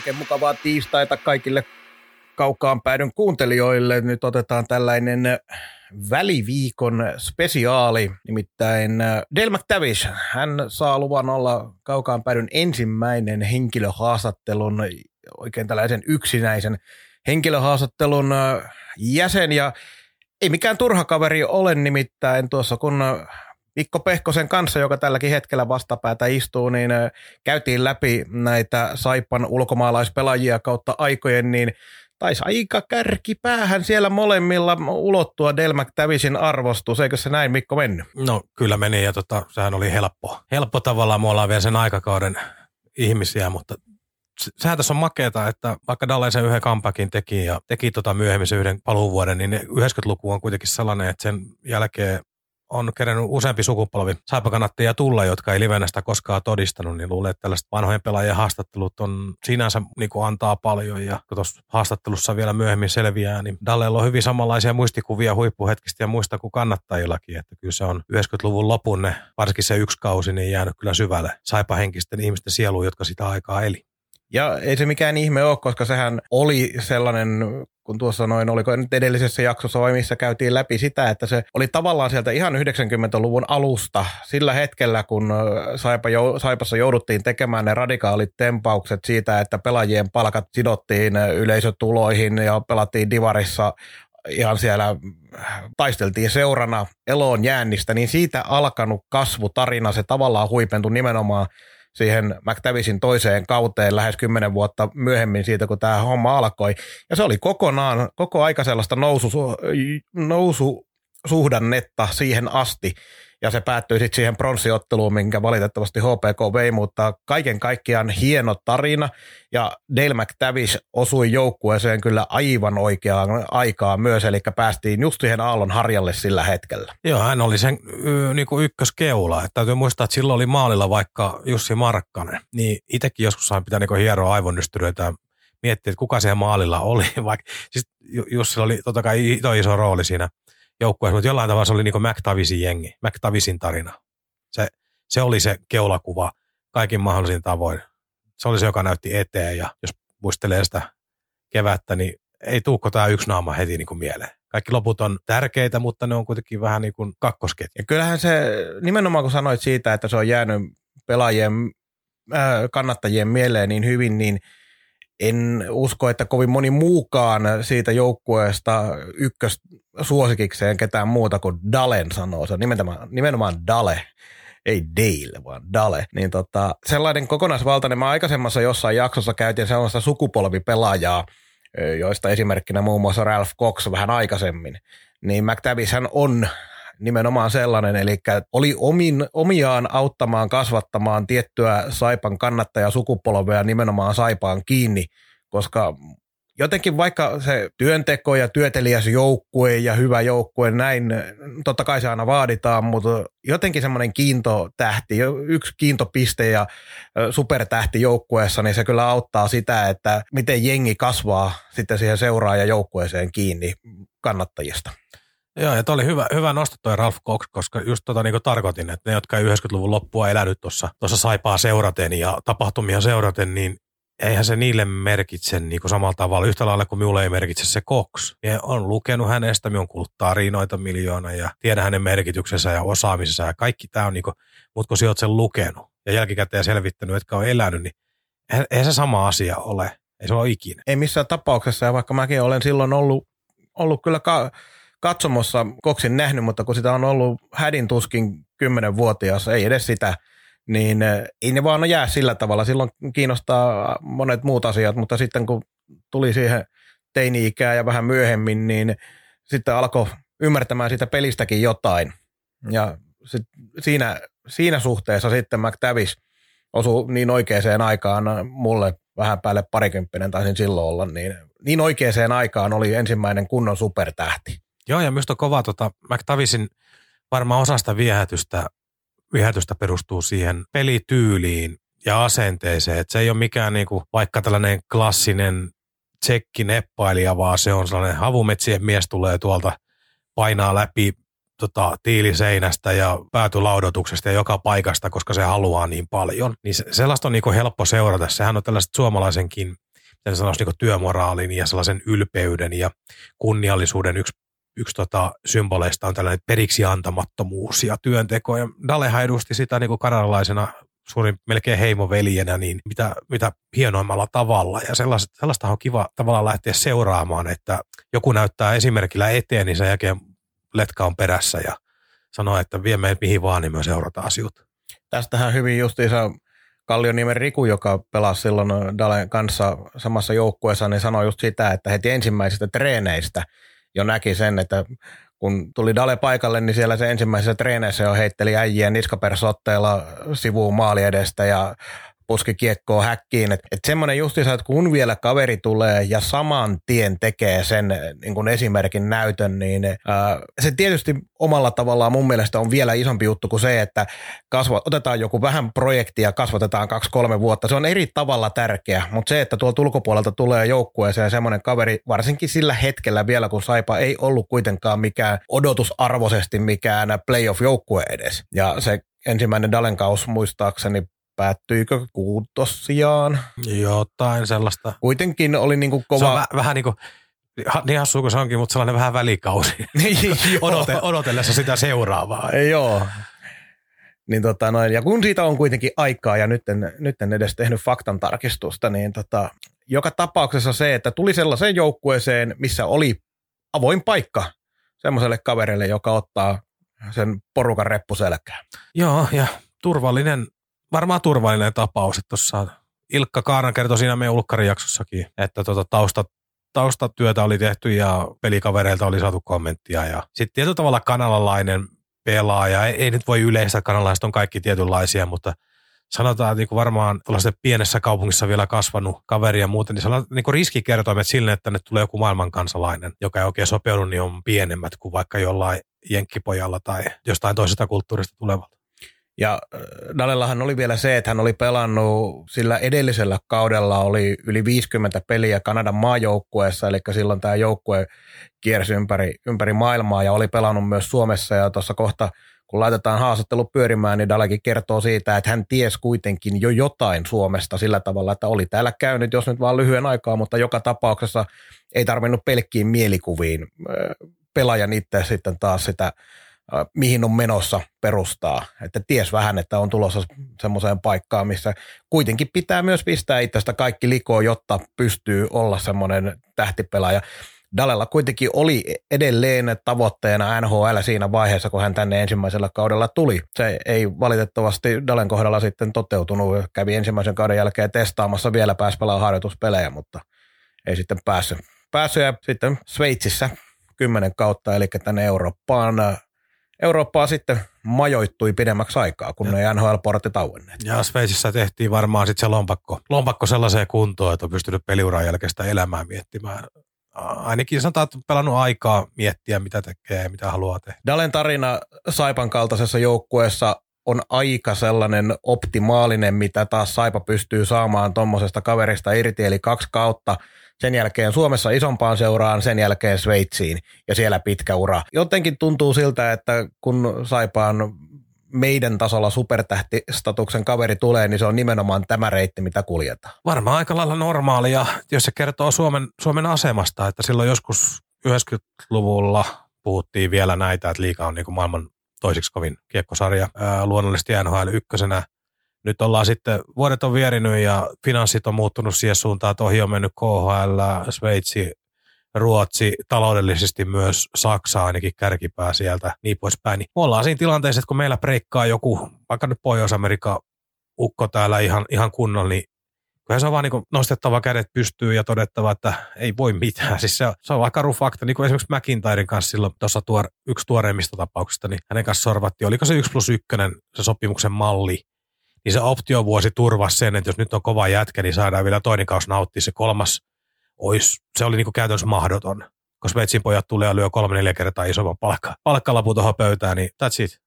Oikein mukavaa tiistaita kaikille kaukaan päädyn kuuntelijoille. Nyt otetaan tällainen väliviikon spesiaali, nimittäin Del McTavish. Hän saa luvan olla kaukaan päädyn ensimmäinen henkilöhaastattelun, oikein tällaisen yksinäisen henkilöhaastattelun jäsen ja ei mikään turha kaveri ole nimittäin tuossa kun Mikko Pehkosen kanssa, joka tälläkin hetkellä vastapäätä istuu, niin käytiin läpi näitä Saipan ulkomaalaispelaajia kautta aikojen, niin taisi aika kärki päähän siellä molemmilla ulottua Del McTavishin arvostus. Eikö se näin Mikko mennyt? No kyllä meni ja tota, sehän oli helppo. Helppo tavallaan, me ollaan vielä sen aikakauden ihmisiä, mutta sehän tässä on makeeta, että vaikka Dalle sen yhden comebackin teki ja teki tota myöhemmin yhden paluuvuoden, niin 90-luku on kuitenkin sellainen, että sen jälkeen on kerännyt useampi sukupolvi saipakannattajia tulla, jotka ei livenä sitä koskaan todistanut, niin luulen, että tällaiset vanhojen pelaajien haastattelut on sinänsä niin kuin antaa paljon. Ja kun tuossa haastattelussa vielä myöhemmin selviää, niin Dallella on hyvin samanlaisia muistikuvia huippuhetkistä ja muista kuin kannattajillakin. Että kyllä se on 90-luvun lopun varsinkin se yksi kausi, niin jäänyt kyllä syvälle saipahenkisten ihmisten sieluun, jotka sitä aikaa eli. Ja ei se mikään ihme ole, koska sehän oli sellainen, kun tuossa noin, oliko nyt edellisessä jaksossa vai missä käytiin läpi sitä, että se oli tavallaan sieltä ihan 90-luvun alusta sillä hetkellä, kun Saipa, Saipassa jouduttiin tekemään ne radikaalit tempaukset siitä, että pelaajien palkat sidottiin yleisötuloihin ja pelattiin divarissa ihan siellä taisteltiin seurana eloon jäännistä, niin siitä alkanut kasvutarina, se tavallaan huipentui nimenomaan siihen McTavishin toiseen kauteen lähes kymmenen vuotta myöhemmin siitä, kun tämä homma alkoi. Ja se oli kokonaan, koko aika sellaista nousu, noususuhdannetta siihen asti ja se päättyi sitten siihen pronssiotteluun, minkä valitettavasti HPK vei, mutta kaiken kaikkiaan hieno tarina ja Dale McTavish osui joukkueeseen kyllä aivan oikeaan aikaan myös, eli päästiin just siihen aallon harjalle sillä hetkellä. Joo, hän oli sen niin kuin ykköskeula. Että täytyy muistaa, että silloin oli maalilla vaikka Jussi Markkanen, niin itsekin joskus sain pitää niin hieroa aivonystyröitä miettiä, että kuka siellä maalilla oli. Vaikka, siis Jussi oli totta kai iso rooli siinä joukkueessa, mutta jollain tavalla se oli niin kuin McTavisin jengi, McTavisin tarina. Se, se oli se keulakuva kaikin mahdollisin tavoin. Se oli se, joka näytti eteen ja jos muistelee sitä kevättä, niin ei tuukko tämä yksi naama heti niin kuin mieleen. Kaikki loput on tärkeitä, mutta ne on kuitenkin vähän niin kuin kakkosketju. Ja kyllähän se, nimenomaan kun sanoit siitä, että se on jäänyt pelaajien äh, kannattajien mieleen niin hyvin, niin en usko, että kovin moni muukaan siitä joukkueesta ykkös suosikikseen ketään muuta kuin Dalen sanoo. Se on nimenomaan, nimenomaan Dale ei Dale, vaan Dale. Niin tota, sellainen kokonaisvaltainen, mä aikaisemmassa jossain jaksossa käytin sellaista sukupolvipelaajaa, joista esimerkkinä muun muassa Ralph Cox vähän aikaisemmin. Niin McTavish on nimenomaan sellainen, eli oli omin, omiaan auttamaan kasvattamaan tiettyä Saipan kannattajasukupolvea nimenomaan Saipaan kiinni, koska jotenkin vaikka se työnteko ja työtelijäs joukkue ja hyvä joukkue, näin totta kai se aina vaaditaan, mutta jotenkin semmoinen kiintotähti, yksi kiintopiste ja supertähti joukkueessa, niin se kyllä auttaa sitä, että miten jengi kasvaa sitten siihen seuraajajoukkueeseen kiinni kannattajista. Joo, ja oli hyvä, hyvä nosto toi Ralph Cox, koska just tota niin tarkoitin, että ne, jotka ei 90-luvun loppua elänyt tuossa saipaa seuraten ja tapahtumia seuraten, niin eihän se niille merkitse niin kuin samalla tavalla, yhtä lailla kuin minulle ei merkitse se Cox. Ja on lukenut hänestä, minä on kuullut tarinoita miljoona ja tiedän hänen merkityksensä ja osaamisensa ja kaikki tämä on niin kuin, mutta kun sinä sen lukenut ja jälkikäteen selvittänyt, etkä ole elänyt, niin eihän se sama asia ole. Ei se ole ikinä. Ei missään tapauksessa, ja vaikka mäkin olen silloin ollut, ollut kyllä ka- katsomossa koksin nähnyt, mutta kun sitä on ollut hädin tuskin kymmenenvuotias, ei edes sitä, niin eh, ei ne vaan jää sillä tavalla. Silloin kiinnostaa monet muut asiat, mutta sitten kun tuli siihen teini-ikää ja vähän myöhemmin, niin sitten alkoi ymmärtämään sitä pelistäkin jotain. Ja sit siinä, siinä suhteessa sitten McTavish osui niin oikeaan aikaan mulle vähän päälle parikymppinen taisin silloin olla, niin niin oikeaan aikaan oli ensimmäinen kunnon supertähti. Joo, ja minusta on kova, tota, McTavisin varmaan osasta viehätystä, viehätystä perustuu siihen pelityyliin ja asenteeseen. Että se ei ole mikään niinku, vaikka tällainen klassinen tsekki neppailija, vaan se on sellainen havumetsien mies tulee tuolta, painaa läpi tota, tiiliseinästä ja päätylaudotuksesta ja joka paikasta, koska se haluaa niin paljon. Niin se, sellaista on niinku helppo seurata. Sehän on tällaiset suomalaisenkin sanoisi, niin työmoraalin ja sellaisen ylpeyden ja kunniallisuuden yksi yksi tota, symboleista on tällainen periksi antamattomuus ja työnteko. Ja Dalehan edusti sitä niin kuin kanadalaisena suurin melkein heimoveljenä, niin mitä, mitä hienoimmalla tavalla. Ja sellaista, sellaista on kiva tavallaan lähteä seuraamaan, että joku näyttää esimerkillä eteen, niin sen jälkeen letka on perässä ja sanoo, että vie meidät mihin vaan, niin me seurataan asioita. Tästähän hyvin justiinsa Kallioniemen Riku, joka pelasi silloin Dalen kanssa samassa joukkueessa, niin sanoi just sitä, että heti ensimmäisistä treeneistä jo näki sen, että kun tuli Dale paikalle, niin siellä se ensimmäisessä treeneissä jo heitteli äijien niskapersotteella sivuun maali edestä ja puski kiekkoa häkkiin. Että et semmoinen justiinsa, että kun vielä kaveri tulee ja saman tien tekee sen niin kuin esimerkin näytön, niin ää, se tietysti omalla tavallaan mun mielestä on vielä isompi juttu kuin se, että kasva, otetaan joku vähän projekti ja kasvatetaan kaksi-kolme vuotta. Se on eri tavalla tärkeä, mutta se, että tuolta ulkopuolelta tulee joukkueeseen semmoinen kaveri, varsinkin sillä hetkellä vielä, kun Saipa ei ollut kuitenkaan mikään odotusarvoisesti mikään playoff-joukkue edes. Ja se ensimmäinen Dalenkaus muistaakseni päättyikö kuutossiaan? Jotain sellaista. Kuitenkin oli niinku kova... Se on väh, vähän niin kuin niin hassu kuin se onkin, mutta sellainen vähän välikausi. Niin, Odote, odotellessa sitä seuraavaa. Joo. Niin tota noin, ja kun siitä on kuitenkin aikaa ja nyt en, nyt en edes tehnyt faktan tarkistusta, niin tota, joka tapauksessa se, että tuli sellaiseen joukkueeseen, missä oli avoin paikka semmoiselle kaverille, joka ottaa sen porukan reppuselkään. Joo, ja turvallinen varmaan turvallinen tapaus, että tuossa Ilkka Kaaran kertoi siinä meidän ulkkarijaksossakin, että tuota tausta, taustatyötä oli tehty ja pelikavereilta oli saatu kommenttia. Ja sitten tietyllä tavalla kanalalainen pelaaja, ei, ei nyt voi yleistä, kanalaiset on kaikki tietynlaisia, mutta sanotaan, että niin varmaan tällaisessa pienessä kaupungissa vielä kasvanut kaveri ja muuten, niin sanotaan, niin riskikertoimet sille, että tänne tulee joku maailmankansalainen, joka ei oikein sopeudu, niin on pienemmät kuin vaikka jollain jenkkipojalla tai jostain toisesta kulttuurista tulevalta. Ja äh, Dalellahan oli vielä se, että hän oli pelannut sillä edellisellä kaudella oli yli 50 peliä Kanadan maajoukkueessa, eli silloin tämä joukkue kiersi ympäri, ympäri maailmaa ja oli pelannut myös Suomessa. Ja tuossa kohta kun laitetaan haastattelu pyörimään, niin Dalekin kertoo siitä, että hän ties kuitenkin jo jotain Suomesta sillä tavalla, että oli täällä käynyt, jos nyt vaan lyhyen aikaa, mutta joka tapauksessa ei tarvinnut pelkkiin mielikuviin äh, pelaajan itse sitten taas sitä mihin on menossa perustaa. Että ties vähän, että on tulossa semmoiseen paikkaan, missä kuitenkin pitää myös pistää itsestä kaikki likoon, jotta pystyy olla semmoinen tähtipelaaja. Dalella kuitenkin oli edelleen tavoitteena NHL siinä vaiheessa, kun hän tänne ensimmäisellä kaudella tuli. Se ei valitettavasti Dalen kohdalla sitten toteutunut. Kävi ensimmäisen kauden jälkeen testaamassa vielä pääsi pelaamaan harjoituspelejä, mutta ei sitten päässyt. Päässyt ja sitten Sveitsissä kymmenen kautta, eli tänne Eurooppaan Eurooppaa sitten majoittui pidemmäksi aikaa, kun ne NHL-portit auenneet. Ja Sveitsissä tehtiin varmaan sitten se lompakko, lompakko sellaiseen kuntoon, että on pystynyt peliuran jälkeistä elämää miettimään. Ainakin sanotaan, että on pelannut aikaa miettiä, mitä tekee ja mitä haluaa tehdä. Dalen tarina Saipan kaltaisessa joukkueessa on aika sellainen optimaalinen, mitä taas Saipa pystyy saamaan tuommoisesta kaverista irti, eli kaksi kautta – sen jälkeen Suomessa isompaan seuraan, sen jälkeen Sveitsiin ja siellä pitkä ura. Jotenkin tuntuu siltä, että kun Saipaan meidän tasolla supertähtistatuksen kaveri tulee, niin se on nimenomaan tämä reitti, mitä kuljetaan. Varmaan aika lailla normaalia, jos se kertoo Suomen, Suomen asemasta, että silloin joskus 90-luvulla puhuttiin vielä näitä, että liika on niin kuin maailman toisiksi kovin kiekkosarja. Ää, luonnollisesti NHL ykkösenä nyt ollaan sitten, vuodet on vierinyt ja finanssit on muuttunut siihen suuntaan, että ohi on mennyt KHL, Sveitsi, Ruotsi, taloudellisesti myös Saksa ainakin kärkipää sieltä, niin poispäin. Niin me ollaan siinä tilanteessa, että kun meillä breikkaa joku, vaikka nyt Pohjois-Amerikka ukko täällä ihan, ihan kunnolla, niin Kyllä se on vaan niin nostettava kädet pystyy ja todettava, että ei voi mitään. Siis se, se on aika karu fakta. Niin kuin esimerkiksi McIntyren kanssa silloin tuossa tuor, yksi tuoreimmista tapauksista, niin hänen kanssa sorvattiin. Oliko se 1 plus 1 se sopimuksen malli, niin se optiovuosi turvasi sen, että jos nyt on kova jätkä, niin saadaan vielä toinen kausi nauttia. Se kolmas ois, se oli niinku käytännössä mahdoton. Kun Sveitsin pojat tulee ja lyö kolme neljä kertaa isomman palkka, palkkalapun tuohon pöytään, niin that's it.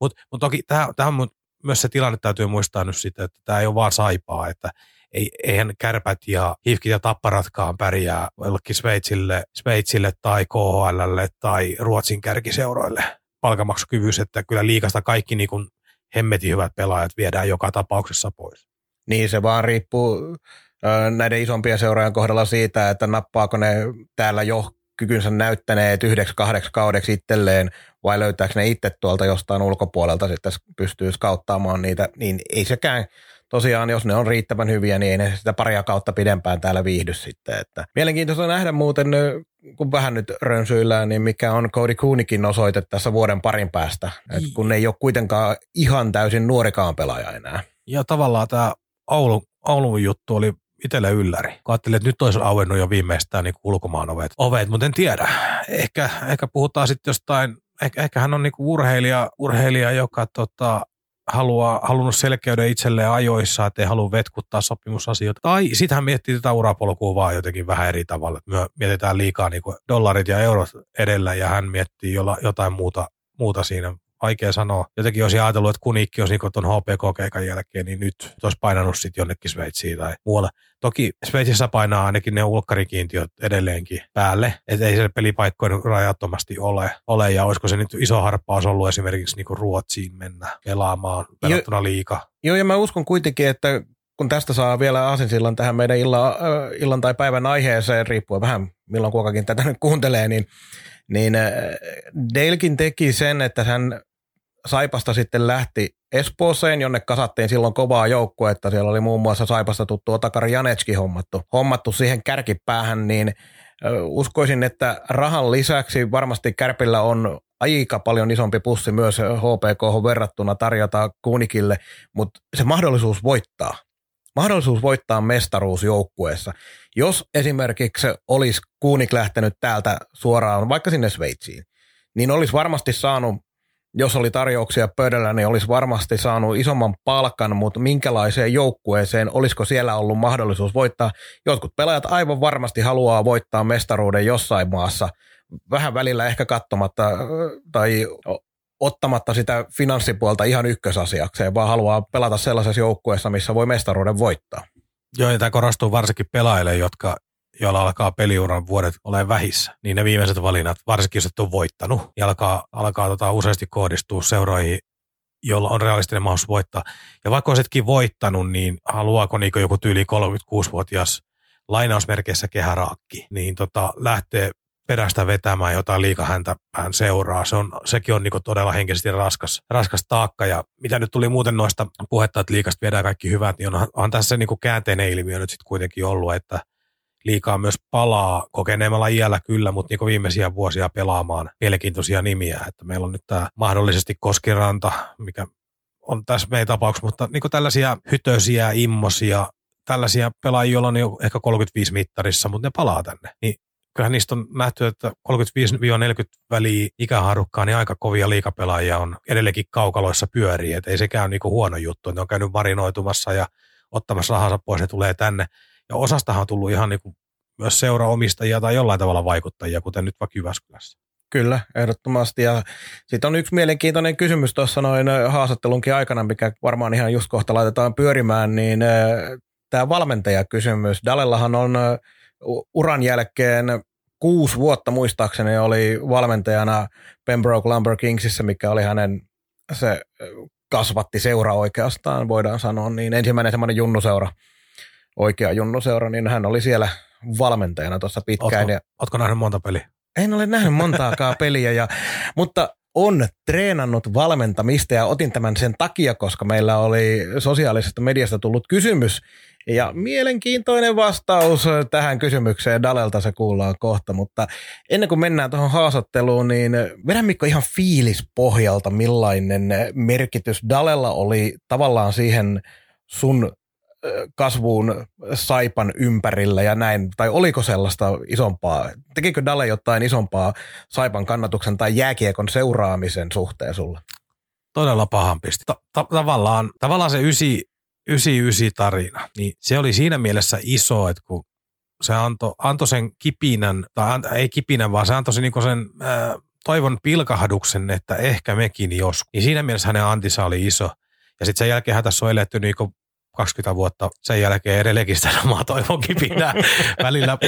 Mutta mut toki tähän on myös se tilanne täytyy muistaa nyt sitten, että tämä ei ole vaan saipaa, että ei, eihän kärpät ja hifkit ja tapparatkaan pärjää jollekin Sveitsille, Sveitsille tai KHLlle tai Ruotsin kärkiseuroille palkamaksukyvyys, että kyllä liikasta kaikki niin kuin hemmetin hyvät pelaajat viedään joka tapauksessa pois. Niin se vaan riippuu näiden isompien seuraajan kohdalla siitä, että nappaako ne täällä jo kykynsä näyttäneet yhdeksi kahdeksi kaudeksi itselleen vai löytääkö ne itse tuolta jostain ulkopuolelta sitten pystyy skauttaamaan niitä, niin ei sekään tosiaan, jos ne on riittävän hyviä, niin ei ne sitä paria kautta pidempään täällä viihdy sitten. Että mielenkiintoista nähdä muuten, kun vähän nyt rönsyillään, niin mikä on Cody Kuunikin osoite tässä vuoden parin päästä, että niin. kun ei ole kuitenkaan ihan täysin nuorikaan pelaaja enää. Ja tavallaan tämä Oulun, Oulun juttu oli itselle ylläri. Kun ajattelin, että nyt olisi auennut jo viimeistään niin ulkomaan ovet, ovet, mutta en tiedä. Ehkä, ehkä puhutaan sitten jostain, ehkä, ehkä hän on niin urheilija, urheilija, joka tota, haluaa, halunnut selkeyden itselleen ajoissa, että ei halua vetkuttaa sopimusasioita. Tai sitten hän miettii tätä urapolkua vaan jotenkin vähän eri tavalla. Me mietitään liikaa niin dollarit ja eurot edellä ja hän miettii jotain muuta, muuta siinä vaikea sanoa. Jotenkin olisi ajatellut, että Kunikki olisi niin tuon HPK-keikan jälkeen, niin nyt olisi painanut sitten jonnekin Sveitsiin tai muualle. Toki Sveitsissä painaa ainakin ne ulkkarikiintiöt edelleenkin päälle, että ei se pelipaikkojen rajattomasti ole, ole. Ja olisiko se nyt iso harppaus ollut esimerkiksi niin Ruotsiin mennä pelaamaan verrattuna liika. Joo, ja mä uskon kuitenkin, että kun tästä saa vielä aasinsillan tähän meidän illan, illan tai päivän aiheeseen, riippuen vähän milloin kuokakin tätä nyt kuuntelee, niin niin Dalekin teki sen, että hän Saipasta sitten lähti Espooseen, jonne kasattiin silloin kovaa että Siellä oli muun muassa Saipasta tuttu Otakari Janetski hommattu, hommattu siihen kärkipäähän, niin uskoisin, että rahan lisäksi varmasti Kärpillä on aika paljon isompi pussi myös HPK verrattuna tarjota Kuunikille, mutta se mahdollisuus voittaa. Mahdollisuus voittaa mestaruus joukkueessa. Jos esimerkiksi olisi Kuunik lähtenyt täältä suoraan vaikka sinne Sveitsiin, niin olisi varmasti saanut jos oli tarjouksia pöydällä, niin olisi varmasti saanut isomman palkan, mutta minkälaiseen joukkueeseen, olisiko siellä ollut mahdollisuus voittaa? Jotkut pelaajat aivan varmasti haluaa voittaa mestaruuden jossain maassa, vähän välillä ehkä katsomatta tai ottamatta sitä finanssipuolta ihan ykkösasiakseen, vaan haluaa pelata sellaisessa joukkueessa, missä voi mestaruuden voittaa. Joo, ja tämä korostuu varsinkin pelaajille, jotka joilla alkaa peliuran vuodet ole vähissä, niin ne viimeiset valinnat, varsinkin jos et ole voittanut, niin alkaa, alkaa tota useasti kohdistua seuroihin, jolla on realistinen mahdollisuus voittaa. Ja vaikka olisetkin voittanut, niin haluaako niin joku tyyli 36-vuotias lainausmerkeissä kehäraakki, niin tota, lähtee perästä vetämään jotain liikahäntä hän seuraa. Se on, sekin on niin todella henkisesti raskas, raskas taakka. Ja mitä nyt tuli muuten noista puhetta, että liikasta viedään kaikki hyvät, niin on, on tässä niin käänteinen ilmiö nyt sitten kuitenkin ollut, että liikaa myös palaa kokeneemmalla iällä kyllä, mutta niin viimeisiä vuosia pelaamaan mielenkiintoisia nimiä. Että meillä on nyt tämä mahdollisesti Koskiranta, mikä on tässä meidän tapauksessa, mutta niin tällaisia hytösiä, immosia, tällaisia pelaajia, joilla on jo ehkä 35 mittarissa, mutta ne palaa tänne. Niin kyllähän niistä on nähty, että 35-40 väliä ikäharukkaa, niin aika kovia liikapelaajia on edelleenkin kaukaloissa pyörii, että ei sekään ole niin huono juttu, ne on käynyt marinoitumassa ja ottamassa rahansa pois, ne tulee tänne. Ja osastahan on tullut ihan niin kuin myös seuraomistajia tai jollain tavalla vaikuttajia, kuten nyt vaikka Jyväskylässä. Kyllä, ehdottomasti. Ja sitten on yksi mielenkiintoinen kysymys tuossa noin haastattelunkin aikana, mikä varmaan ihan just kohta laitetaan pyörimään, niin tämä valmentajakysymys. Dalellahan on uran jälkeen kuusi vuotta muistaakseni oli valmentajana Pembroke Lumber Kingsissä, mikä oli hänen se kasvatti seura oikeastaan, voidaan sanoa, niin ensimmäinen semmoinen junnuseura oikea junnuseura, niin hän oli siellä valmentajana tuossa pitkään. Ootko, ja, ootko nähnyt monta peliä? En ole nähnyt montaakaan peliä, ja, mutta on treenannut valmentamista ja otin tämän sen takia, koska meillä oli sosiaalisesta mediasta tullut kysymys ja mielenkiintoinen vastaus tähän kysymykseen Dalelta se kuullaan kohta, mutta ennen kuin mennään tuohon haastatteluun, niin vedä Mikko ihan fiilis pohjalta, millainen merkitys Dalella oli tavallaan siihen sun kasvuun Saipan ympärillä ja näin, tai oliko sellaista isompaa, tekikö Dale jotain isompaa Saipan kannatuksen tai jääkiekon seuraamisen suhteen sulla? Todella pahan pisti. Ta- ta- tavallaan, tavallaan se 99 tarina, niin se oli siinä mielessä iso, että kun se antoi anto sen kipinän, tai an, ei kipinän, vaan se antoi sen, niin sen ää, toivon pilkahduksen, että ehkä mekin joskus. Niin siinä mielessä hänen antisa oli iso. Ja sitten sen jälkeen tässä on eletty niin 20 vuotta sen jälkeen edelleenkin sitä samaa toivon kipinää. Välillä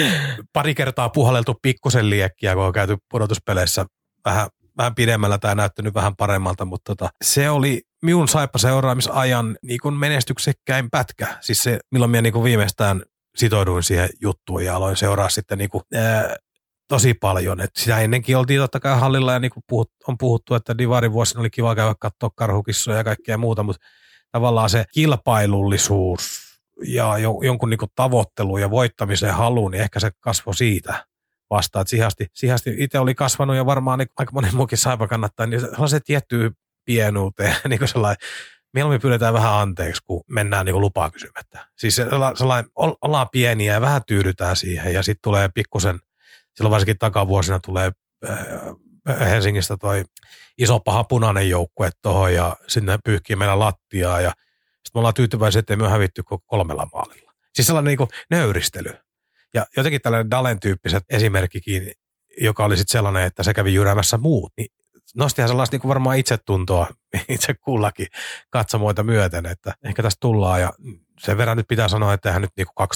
pari kertaa puhalleltu pikkusen liekkiä, kun on käyty pudotuspeleissä vähän, vähän pidemmällä tai näyttänyt vähän paremmalta, mutta tota, se oli minun saipa seuraamisajan niin menestyksekkäin pätkä. Siis se, milloin minä niin viimeistään sitouduin siihen juttuun ja aloin seuraa sitten niin kuin, ää, tosi paljon. Et sitä ennenkin oltiin totta kai hallilla ja niin kuin puhut, on puhuttu, että Divarin vuosina oli kiva käydä katsoa karhukissoja ja kaikkea muuta, mutta tavallaan se kilpailullisuus ja jo, jonkun niin tavoittelu ja voittamisen halu, niin ehkä se kasvoi siitä vastaan. Että sihasti, sihasti itse oli kasvanut ja varmaan niin aika monen muukin saipa kannattaa, niin on se tiettyy pienuuteen, niin kuin sellainen, mieluummin pyydetään vähän anteeksi, kun mennään niin kuin lupaa kysymättä. Siis sellainen, ollaan pieniä ja vähän tyydytään siihen ja sitten tulee pikkusen, silloin varsinkin takavuosina tulee äh, Helsingistä toi iso paha punainen joukkue tuohon ja sinne pyyhkii meillä lattiaa ja sitten me ollaan tyytyväisiä, että me hävitty kuin kolmella maalilla. Siis sellainen niin kuin nöyristely. Ja jotenkin tällainen Dalen tyyppiset esimerkkikin, joka oli sitten sellainen, että se kävi jyräämässä muut, niin nostihan sellaista niin kuin varmaan itsetuntoa itse kullakin katsomoita myöten, että ehkä tästä tullaan. Ja sen verran nyt pitää sanoa, että eihän nyt niin kuin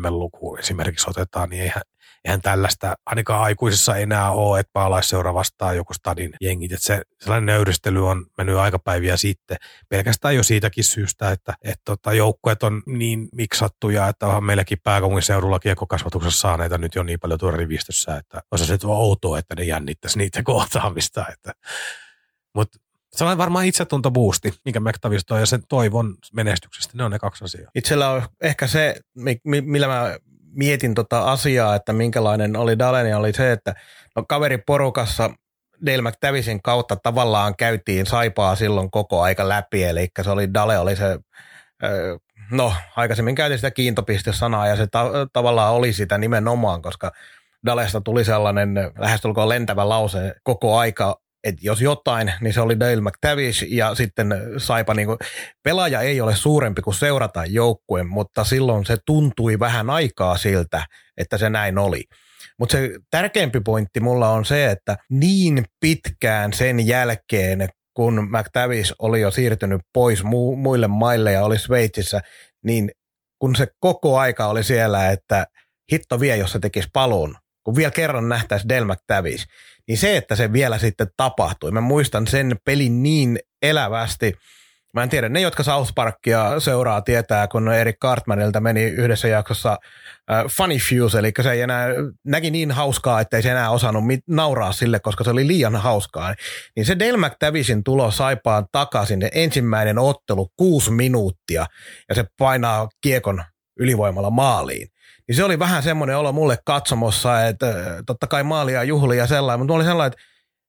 2010-luku esimerkiksi otetaan, niin eihän, eihän tällaista ainakaan aikuisissa enää ole, että maalaisseura vastaa joku stadin jengit. Että se, sellainen nöyristely on mennyt aikapäiviä sitten. Pelkästään jo siitäkin syystä, että, että tota, joukkueet on niin miksattuja, että onhan meilläkin pääkaupunkiseudulla kiekkokasvatuksessa saaneita nyt jo niin paljon tuolla rivistössä, että olisi se outoa, että ne jännittäisi niitä kohtaamista. Että, mutta se on varmaan itsetuntobuusti, mikä McTavish ja sen toivon menestyksestä. Ne on ne kaksi asiaa. Itsellä on ehkä se, millä mä mietin tota asiaa, että minkälainen oli Dalenia, oli se, että no kaveriporukassa Dale McTavisin kautta tavallaan käytiin saipaa silloin koko aika läpi, eli se oli Dale oli se, no aikaisemmin käytiin sitä kiintopiste-sanaa ja se ta- tavallaan oli sitä nimenomaan, koska Dalesta tuli sellainen lähestulkoon lentävä lause koko aika että jos jotain, niin se oli Dale McTavish ja sitten Saipa, niin kuin, pelaaja ei ole suurempi kuin seurata joukkue, mutta silloin se tuntui vähän aikaa siltä, että se näin oli. Mutta se tärkeämpi pointti mulla on se, että niin pitkään sen jälkeen, kun McTavish oli jo siirtynyt pois mu- muille maille ja oli Sveitsissä, niin kun se koko aika oli siellä, että hitto vie, jos se tekisi paluun, kun vielä kerran nähtäisi Del McTavish, niin se, että se vielä sitten tapahtui. Mä muistan sen pelin niin elävästi. Mä en tiedä, ne jotka South Parkia seuraa tietää, kun Erik Cartmanilta meni yhdessä jaksossa äh, Funny Fuse, eli se ei enää, näki niin hauskaa, että ei se enää osannut mit, nauraa sille, koska se oli liian hauskaa. Niin se Del McTavishin tulo saipaan takaisin, ensimmäinen ottelu kuusi minuuttia, ja se painaa kiekon ylivoimalla maaliin niin se oli vähän semmoinen olo mulle katsomossa, että äh, totta kai maalia juhlia sellainen, mutta oli sellainen, että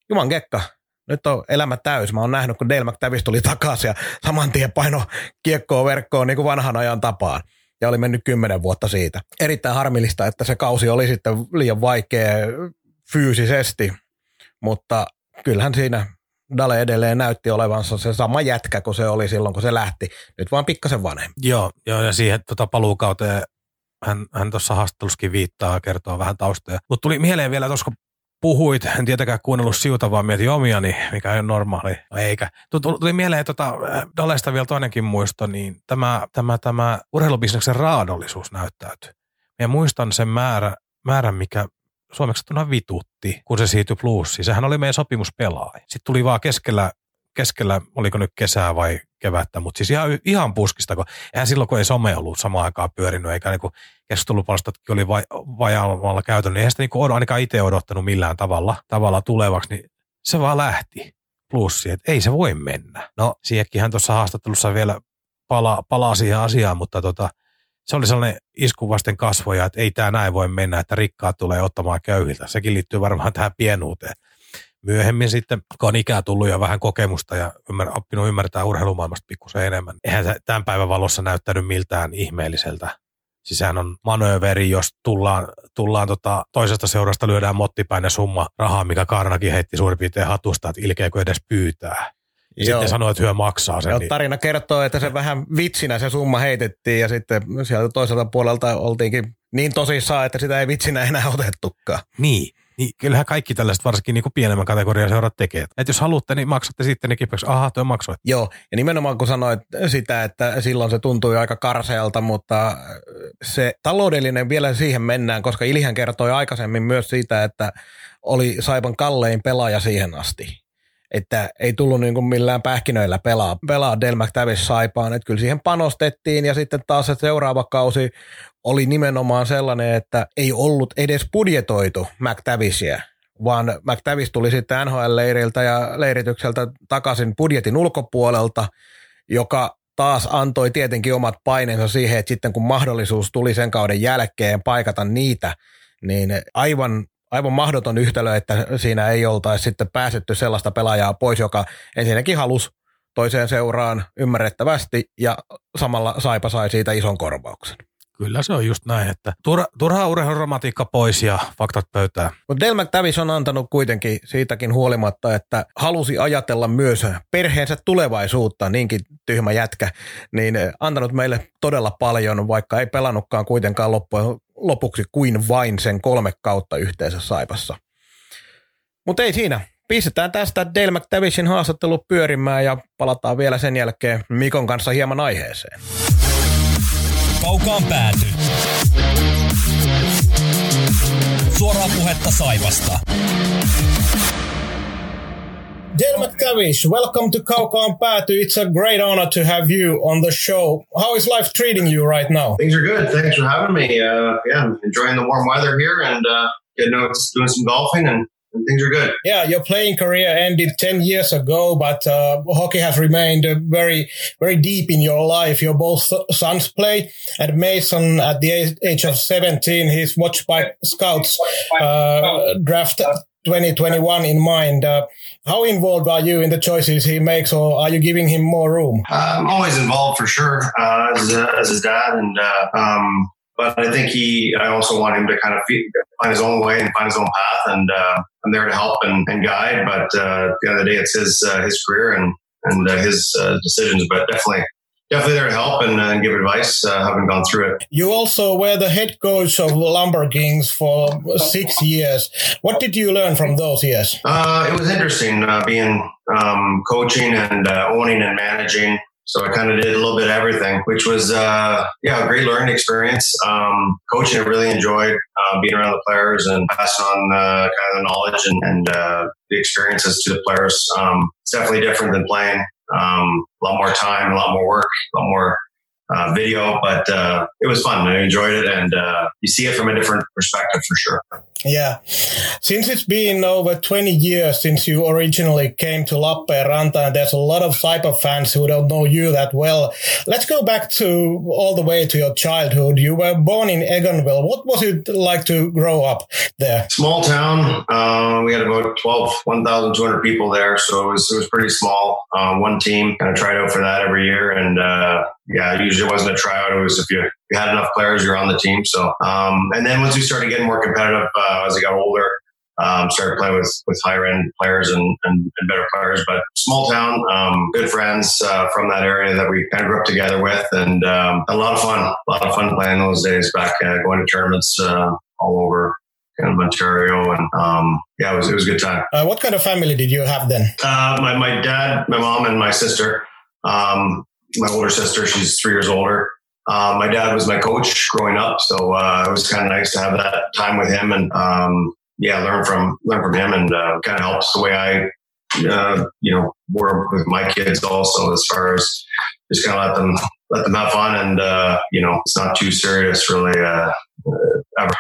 juman kekka, nyt on elämä täys. Mä oon nähnyt, kun Dale McTavish tuli takaisin ja saman tien paino kiekkoa verkkoon niin kuin vanhan ajan tapaan. Ja oli mennyt kymmenen vuotta siitä. Erittäin harmillista, että se kausi oli sitten liian vaikea fyysisesti, mutta kyllähän siinä Dale edelleen näytti olevansa se sama jätkä kuin se oli silloin, kun se lähti. Nyt vaan pikkasen vanhempi. Joo, joo ja siihen tota paluukauteen hän, hän tuossa haastattelussakin viittaa kertoo vähän taustoja. Mutta tuli mieleen vielä tuossa, puhuit, en tietenkään kuunnellut siuta, vaan mietin omiani, mikä on normaali, no eikä. Tuli mieleen tota, Dalesta vielä toinenkin muisto, niin tämä, tämä, tämä urheilubisneksen raadollisuus näyttäytyy. Ja muistan sen määrä, määrän, mikä suomeksi vitutti, kun se siirtyi plussiin. Sehän oli meidän sopimuspelaaja. Sitten tuli vaan keskellä keskellä, oliko nyt kesää vai kevättä, mutta siis ihan, ihan puskista, kun eihän silloin, kun ei some ollut samaan aikaan pyörinyt, eikä niin keskustelupalstatkin oli vai, vajaamalla käytön, niin eihän sitä niin ainakaan itse odottanut millään tavalla, tavalla tulevaksi, niin se vaan lähti plussi, että ei se voi mennä. No, siihenkin tuossa haastattelussa vielä palaa, palaa siihen asiaan, mutta tota, se oli sellainen isku vasten kasvoja, että ei tämä näin voi mennä, että rikkaat tulee ottamaan köyhiltä. Sekin liittyy varmaan tähän pienuuteen myöhemmin sitten, kun on ikää tullut ja vähän kokemusta ja ymmär, oppinut ymmärtää urheilumaailmasta pikkusen enemmän, eihän se tämän päivän valossa näyttänyt miltään ihmeelliseltä. Siis sehän on manööveri, jos tullaan, tullaan tota, toisesta seurasta lyödään mottipäin ja summa rahaa, mikä Karnakin heitti suurin piirtein hatusta, että ilkeäkö edes pyytää. Ja sitten sanoi, että hyö maksaa sen. Joo, Niin, tarina kertoo, että se vähän vitsinä se summa heitettiin ja sitten sieltä toiselta puolelta oltiinkin niin tosissaan, että sitä ei vitsinä enää otettukaan. niin, niin, kyllähän kaikki tällaiset varsinkin niin kuin pienemmän kategorian seurat tekee. Että jos haluatte, niin maksatte sitten ne kipeäksi. Aha, tuo maksoi. Joo, ja nimenomaan kun sanoit sitä, että silloin se tuntui aika karsealta, mutta se taloudellinen vielä siihen mennään, koska Ilhän kertoi aikaisemmin myös siitä, että oli Saipan kallein pelaaja siihen asti. Että ei tullut niin kuin millään pähkinöillä pelaa, pelaa Del McTavish Saipaan, että kyllä siihen panostettiin ja sitten taas se seuraava kausi oli nimenomaan sellainen, että ei ollut edes budjetoitu McTavishia, vaan McTavish tuli sitten NHL-leiriltä ja leiritykseltä takaisin budjetin ulkopuolelta, joka taas antoi tietenkin omat paineensa siihen, että sitten kun mahdollisuus tuli sen kauden jälkeen paikata niitä, niin aivan, aivan mahdoton yhtälö, että siinä ei oltaisi sitten pääsetty sellaista pelaajaa pois, joka ensinnäkin halusi toiseen seuraan ymmärrettävästi ja samalla Saipa sai siitä ison korvauksen. Kyllä se on just näin, että turha, turhaa urheiluromatiikka pois ja faktat pöytään. Mutta Del McTavish on antanut kuitenkin siitäkin huolimatta, että halusi ajatella myös perheensä tulevaisuutta, niinkin tyhmä jätkä, niin antanut meille todella paljon, vaikka ei pelannutkaan kuitenkaan loppujen lopuksi kuin vain sen kolme kautta yhteensä Saipassa. Mutta ei siinä. Pistetään tästä Dale McTavishin haastattelu pyörimään ja palataan vielä sen jälkeen Mikon kanssa hieman aiheeseen. Kaukaan pääty. Suoraa puhetta Saivasta. Dale McTavish, welcome to Kaukaan Pääty. It's a great honor to have you on the show. How is life treating you right now? Things are good. Thanks for having me. Uh, yeah, I'm enjoying the warm weather here and uh, getting out doing some golfing and, and things are good. Yeah, your playing career ended 10 years ago, but uh, hockey has remained uh, very, very deep in your life. Your both sons play, and Mason, at the age of 17, he's watched by scouts uh, draft 2021 in mind. Uh, how involved are you in the choices he makes, or are you giving him more room? I'm always involved for sure uh, as, as his dad, and uh, um, but I think he. I also want him to kind of find his own way and find his own path, and uh, I'm there to help and, and guide. But uh, at the end of the day, it's his his career and and his decisions. But definitely definitely there to help and, uh, give advice, uh, having gone through it. You also were the head coach of Lumber Kings for six years. What did you learn from those years? Uh, it was interesting uh, being um, coaching and uh, owning and managing. So I kind of did a little bit of everything, which was uh, yeah a great learning experience. Um, coaching, I really enjoyed being around the players and passing on kind of the knowledge and, and the experiences to the players. Um, it's definitely different than playing um, a lot more time, a lot more work, a lot more uh, video, but uh, it was fun. I enjoyed it, and uh, you see it from a different perspective for sure. Yeah. Since it's been over 20 years since you originally came to Lappeenranta, and there's a lot of cyber fans who don't know you that well. Let's go back to all the way to your childhood. You were born in Egonville. What was it like to grow up there? Small town. Uh, we had about 12, 1,200 people there. So it was, it was pretty small. Uh, one team kind of tried out for that every year. And uh, yeah, usually it wasn't a tryout. It was if you, you had enough players, you're on the team. So, um, and then once we started getting more competitive uh, as I got older, um, started playing with with higher end players and, and, and better players. But small town, um, good friends uh, from that area that we kind of grew up together with, and um, a lot of fun, a lot of fun playing those days back, uh, going to tournaments uh, all over kind of Ontario, and um, yeah, it was it was a good time. Uh, what kind of family did you have then? Uh, my my dad, my mom, and my sister. Um, my older sister, she's three years older. Uh, my dad was my coach growing up, so uh, it was kind of nice to have that time with him and um, yeah, learn from learn from him, and uh, kind of helps the way I uh, you know work with my kids also as far as just kind of let them let them have fun and uh, you know it's not too serious really uh, ever.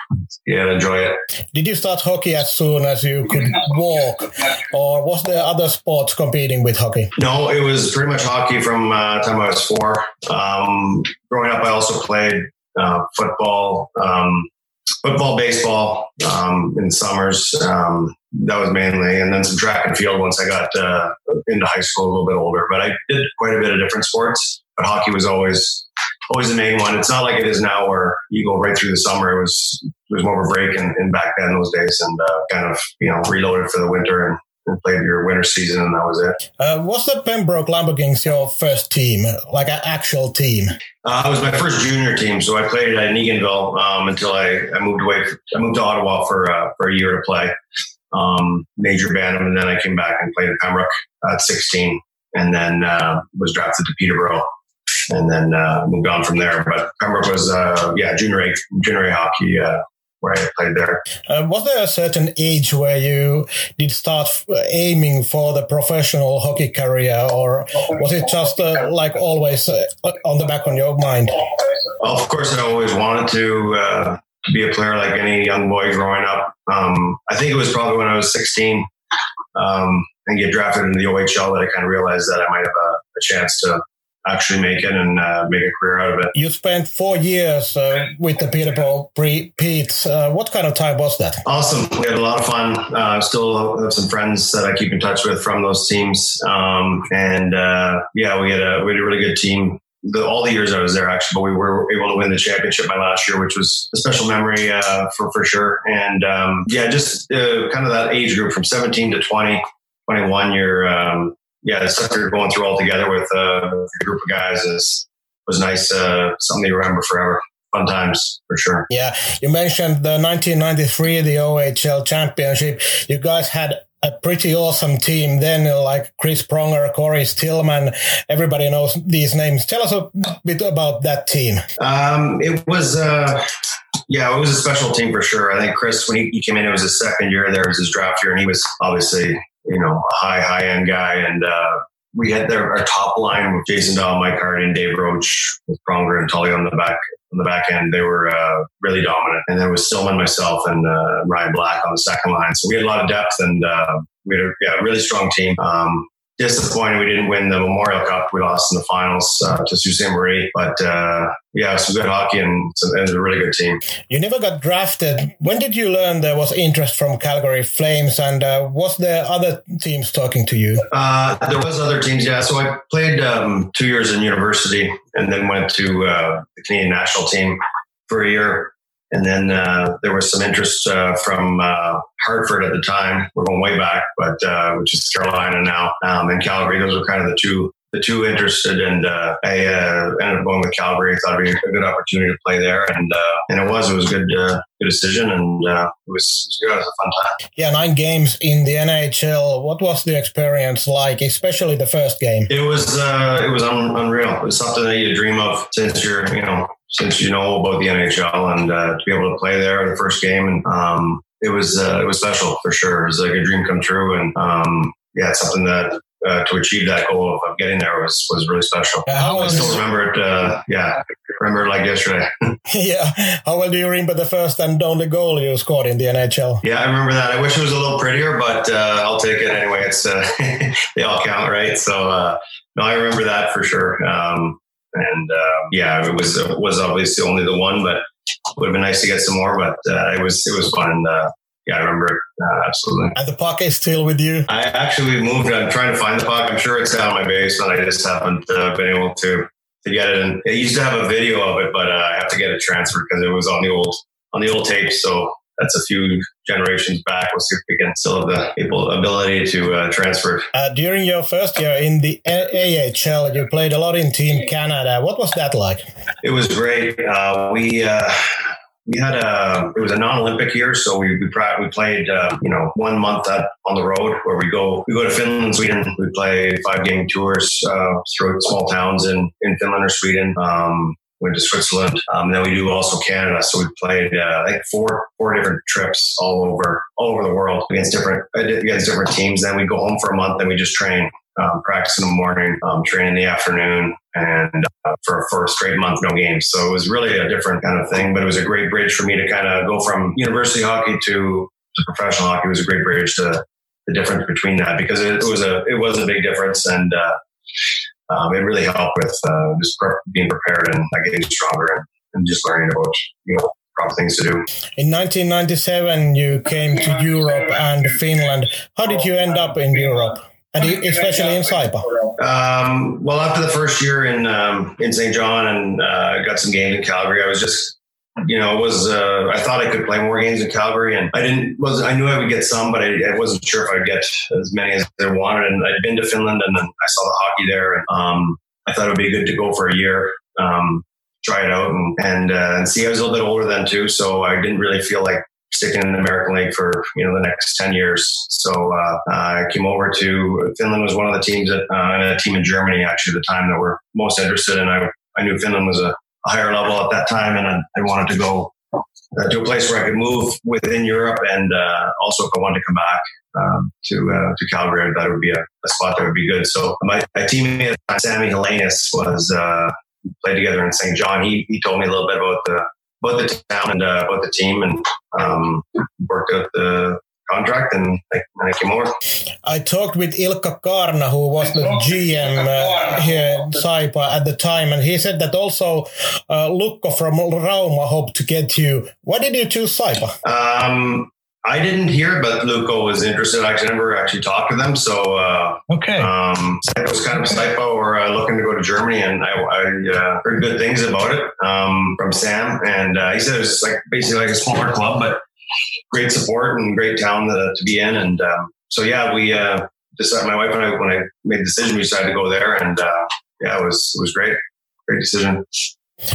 Yeah, enjoy it. Did you start hockey as soon as you could walk, or was there other sports competing with hockey? No, it was pretty much hockey from uh, time I was four. Um, growing up, I also played uh, football, um, football, baseball um, in summers. Um, that was mainly, and then some track and field once I got uh, into high school, a little bit older. But I did quite a bit of different sports. But hockey was always always the main one. It's not like it is now where you go right through the summer. It was it was more of a break and, and back then those days, and uh, kind of you know reloaded for the winter and and played your winter season, and that was it. Uh, was the Pembroke Lumber your first team, like an actual team? Uh, it was my first junior team, so I played at Eganville um, until I, I moved away. I moved to Ottawa for uh, for a year to play um, Major Bantam, and then I came back and played at Pembroke at 16, and then uh, was drafted to Peterborough, and then uh, moved on from there. But Pembroke was uh, yeah junior A junior A hockey uh, where I played there. Uh, was there a certain age where you did start aiming for the professional hockey career, or was it just uh, like always uh, on the back of your mind? Well, of course, I always wanted to uh, to be a player like any young boy growing up. Um, I think it was probably when I was 16 um, and get drafted into the OHL that I kind of realized that I might have a, a chance to actually make it and uh, make a career out of it. You spent four years uh, with the Peterborough Petes. Uh, what kind of time was that? Awesome. We had a lot of fun. Uh, still have some friends that I keep in touch with from those teams. Um, and uh, yeah, we had a we had a really good team. The, all the years I was there, actually, but we were able to win the championship my last year, which was a special memory uh, for for sure. And um, yeah, just kind of that age group from 17 to 20, 21. You're um, yeah, the stuff you're going through all together with uh, a group of guys is was nice. Uh, something you remember forever. Fun times for sure. Yeah, you mentioned the 1993, the OHL championship. You guys had a pretty awesome team then, like Chris Pronger, Corey Stillman. Everybody knows these names. Tell us a bit about that team. Um, it was, uh, yeah, it was a special team for sure. I think Chris, when he, he came in, it was his second year there, It was his draft year, and he was obviously you know, a high, high end guy. And uh, we had their, our top line with Jason Daw, Mike and Dave Roach with Pronger and Tully on the back on the back end. They were uh, really dominant. And there was Stillman, myself, and uh, Ryan Black on the second line. So we had a lot of depth and uh, we had a yeah, really strong team. Um, disappointed we didn't win the Memorial Cup. We lost in the finals uh, to Sault Ste. Marie. But uh, yeah, some good hockey and, some, and, it was a really good team. You never got drafted. When did you learn there was interest from Calgary Flames? And uh, was there other teams talking to you? Uh, there was other teams, yeah. So I played um, two years in university and then went to uh, the Canadian national team for a year. And then uh, there was some interest uh, from uh, Hartford at the time. We're going way back, but uh, which is Carolina now, um, and Calgary. Those were kind of the two the two interested, and uh, I uh, ended up going with Calgary. I thought it'd be a good opportunity to play there, and and it was. It was a good good decision, and it was, it was a fun time. Yeah, nine games in the NHL. What was the experience like, especially the first game? It was it was un- unreal. It was something that you dream of since you're you know since you know about the NHL and uh, to be able to play there the first game and um, it was uh, it was special for sure. It was like a dream come true and um, yeah, it's something that uh, to achieve that goal of, getting there was was really special. How I still remember it. Uh, yeah, remember it like yesterday. yeah. How well do you remember the first and only goal you scored in the NHL? Yeah, I remember that. I wish it was a little prettier, but uh, I'll take it anyway. It's uh, they all count, right? So no, I remember that for sure. Um, and uh, yeah, it was it was obviously only the one, but it would have been nice to get some more. But uh, it was it was fun. And, uh, yeah, I remember it uh, absolutely. And the puck is still with you. I actually moved. I'm trying to find the puck. I'm sure it's out down my basement. I just haven't uh, been able to to get it. And I used to have a video of it, but uh, I have to get it transferred because it was on the old on the old tape. So that's a few generations back. We'll see if we can still have the able ability to uh, transfer. Uh, during your first year in the AHL, you played a lot in Team Canada. What was that like? It was great. Uh, we uh, we had a it was a non-Olympic year, so we we, we played uh, you know one month at, on the road where we go we go to Finland, Sweden. We play five game tours uh, through small towns in in Finland or Sweden. Um, went to Switzerland. Um, then we do also Canada. So we played uh, I think four four different trips all over all over the world against different against different teams. Then we go home for a month and we just train. Um, practice in the morning, um, train in the afternoon, and uh, for, for a straight month, no games. So it was really a different kind of thing, but it was a great bridge for me to kind of go from university hockey to, to professional hockey. It was a great bridge to the difference between that because it, it was a it was a big difference, and uh, um, it really helped with uh, just being prepared and like, getting stronger and, and just learning about you know proper things to do. In 1997, you came to Europe and Finland. How did you end up in Europe? And especially in Saipa. Um, well, after the first year in um, in St. John and uh, got some games in Calgary, I was just you know, it was uh, I thought I could play more games in Calgary, and I didn't. Was I knew I would get some, but I, I, wasn't sure if I'd get as many as I wanted. And I'd been to Finland, and then I saw the hockey there, and um, I thought it would be good to go for a year, um, try it out, and and, uh, and see. I was a little bit older then too, so I didn't really feel like sticking in the American League for you know the next ten years. So uh, I came over to Finland was one of the teams that uh, and a team in Germany actually at the time that were most interested, and I I knew Finland was a a higher level at that time, and I, wanted to go uh, to a place where I could move within Europe, and uh, also if I wanted to come back um, to uh, to Calgary, that it would be a, a, spot that would be good. So my, my teammate Sammy Helenis was uh, played together in St. John. He he told me a little bit about the about the town and uh, about the team, and um, worked out the contract and I, and I came over. I talked with Ilka Karna, who was the GM uh, here in Saipa at the time, and he said that also uh, Lukko from Rauma hoped to get you. Why did you choose Saipa? Um, I didn't hear, but Lukko was interested. I never actually talked to them. So, uh, okay. Um, it was kind of Saipa or uh, looking to go to Germany, and I, I uh, heard good things about it um, from Sam. And uh, he said it was like basically like a smaller club, but great support and great town to, to be in. And um, so, yeah, we uh, decided, my wife and I, when I made the decision, we decided to go there. And uh, yeah, it was, it was great. Great decision.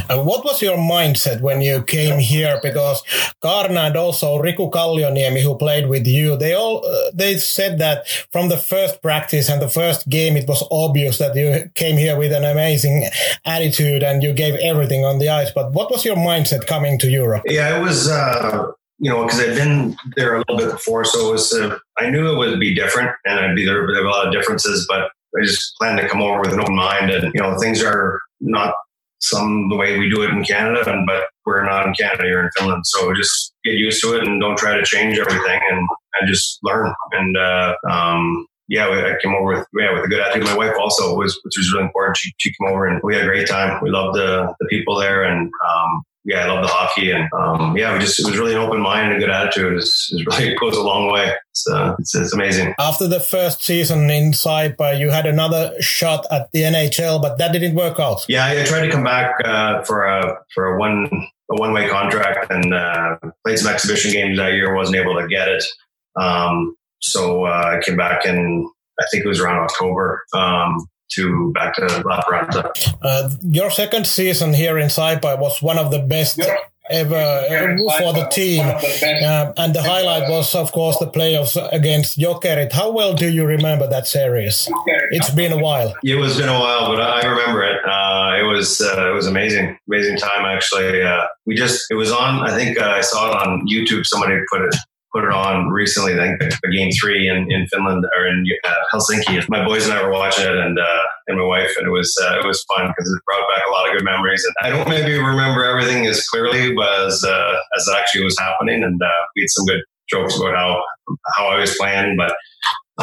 And what was your mindset when you came here? Because Kaarna and also Riku Kallioniemi, who played with you, they all uh, they said that from the first practice and the first game, it was obvious that you came here with an amazing attitude and you gave everything on the ice. But what was your mindset coming to Europe? Yeah, it was. Uh, you know, because I'd been there a little bit before, so it was. Uh, I knew it would be different, and I'd be there. There a lot of differences, but I just planned to come over with an open mind, and you know, things are not some the way we do it in Canada, and but we're not in Canada, you're in Finland, so just get used to it and don't try to change everything, and and just learn. And uh, um, yeah, I came over with yeah with a good attitude. My wife also was, which was really important. She, she came over and we had a great time. We loved the the people there, and um, yeah, I love the hockey, and um, yeah, we just it was really an open mind and a good attitude. It's, it's really it goes a long way. Uh, it's, it's amazing. After the first season in Saipa, you had another shot at the NHL, but that didn't work out. Yeah, I tried to come back uh, for a for a one a one way contract and uh, played some exhibition games that year. wasn't able to get it, um, so uh, I came back in I think it was around October. Um, to back to Lappeenranta. Uh, your second season here in Saipa was one of the best. Ever uh, for the team, uh, and the highlight was, of course, the playoffs against Jokerit. How well do you remember that series? It's been a while. It was been a while, but I remember it. Uh, it was uh, it was amazing, amazing time. Actually, uh, we just it was on. I think I saw it on YouTube. Somebody put it put it on recently. I think the game three in, in Finland or in uh, Helsinki. My boys and I were watching it, and uh, and my wife, and it was uh, it was fun because it brought back a lot of good memories. And I don't maybe remember everything as clearly as uh, as actually was happening, and uh, we had some good jokes about how how I was playing, but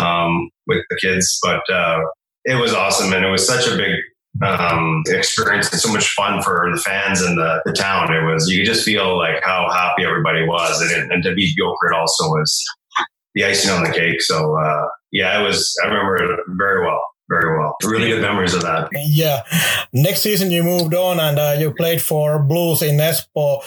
um, with the kids. But uh, it was awesome, and it was such a big um, experience and so much fun for the fans and the, the town. It was, you could just feel like how happy everybody was. And, and to beat Jokerit also was the icing on the cake. So, uh, yeah, it was, I remember it very well very well. Really good memories of that. Yeah. Next season you moved on and uh, you played for Blues in Espoo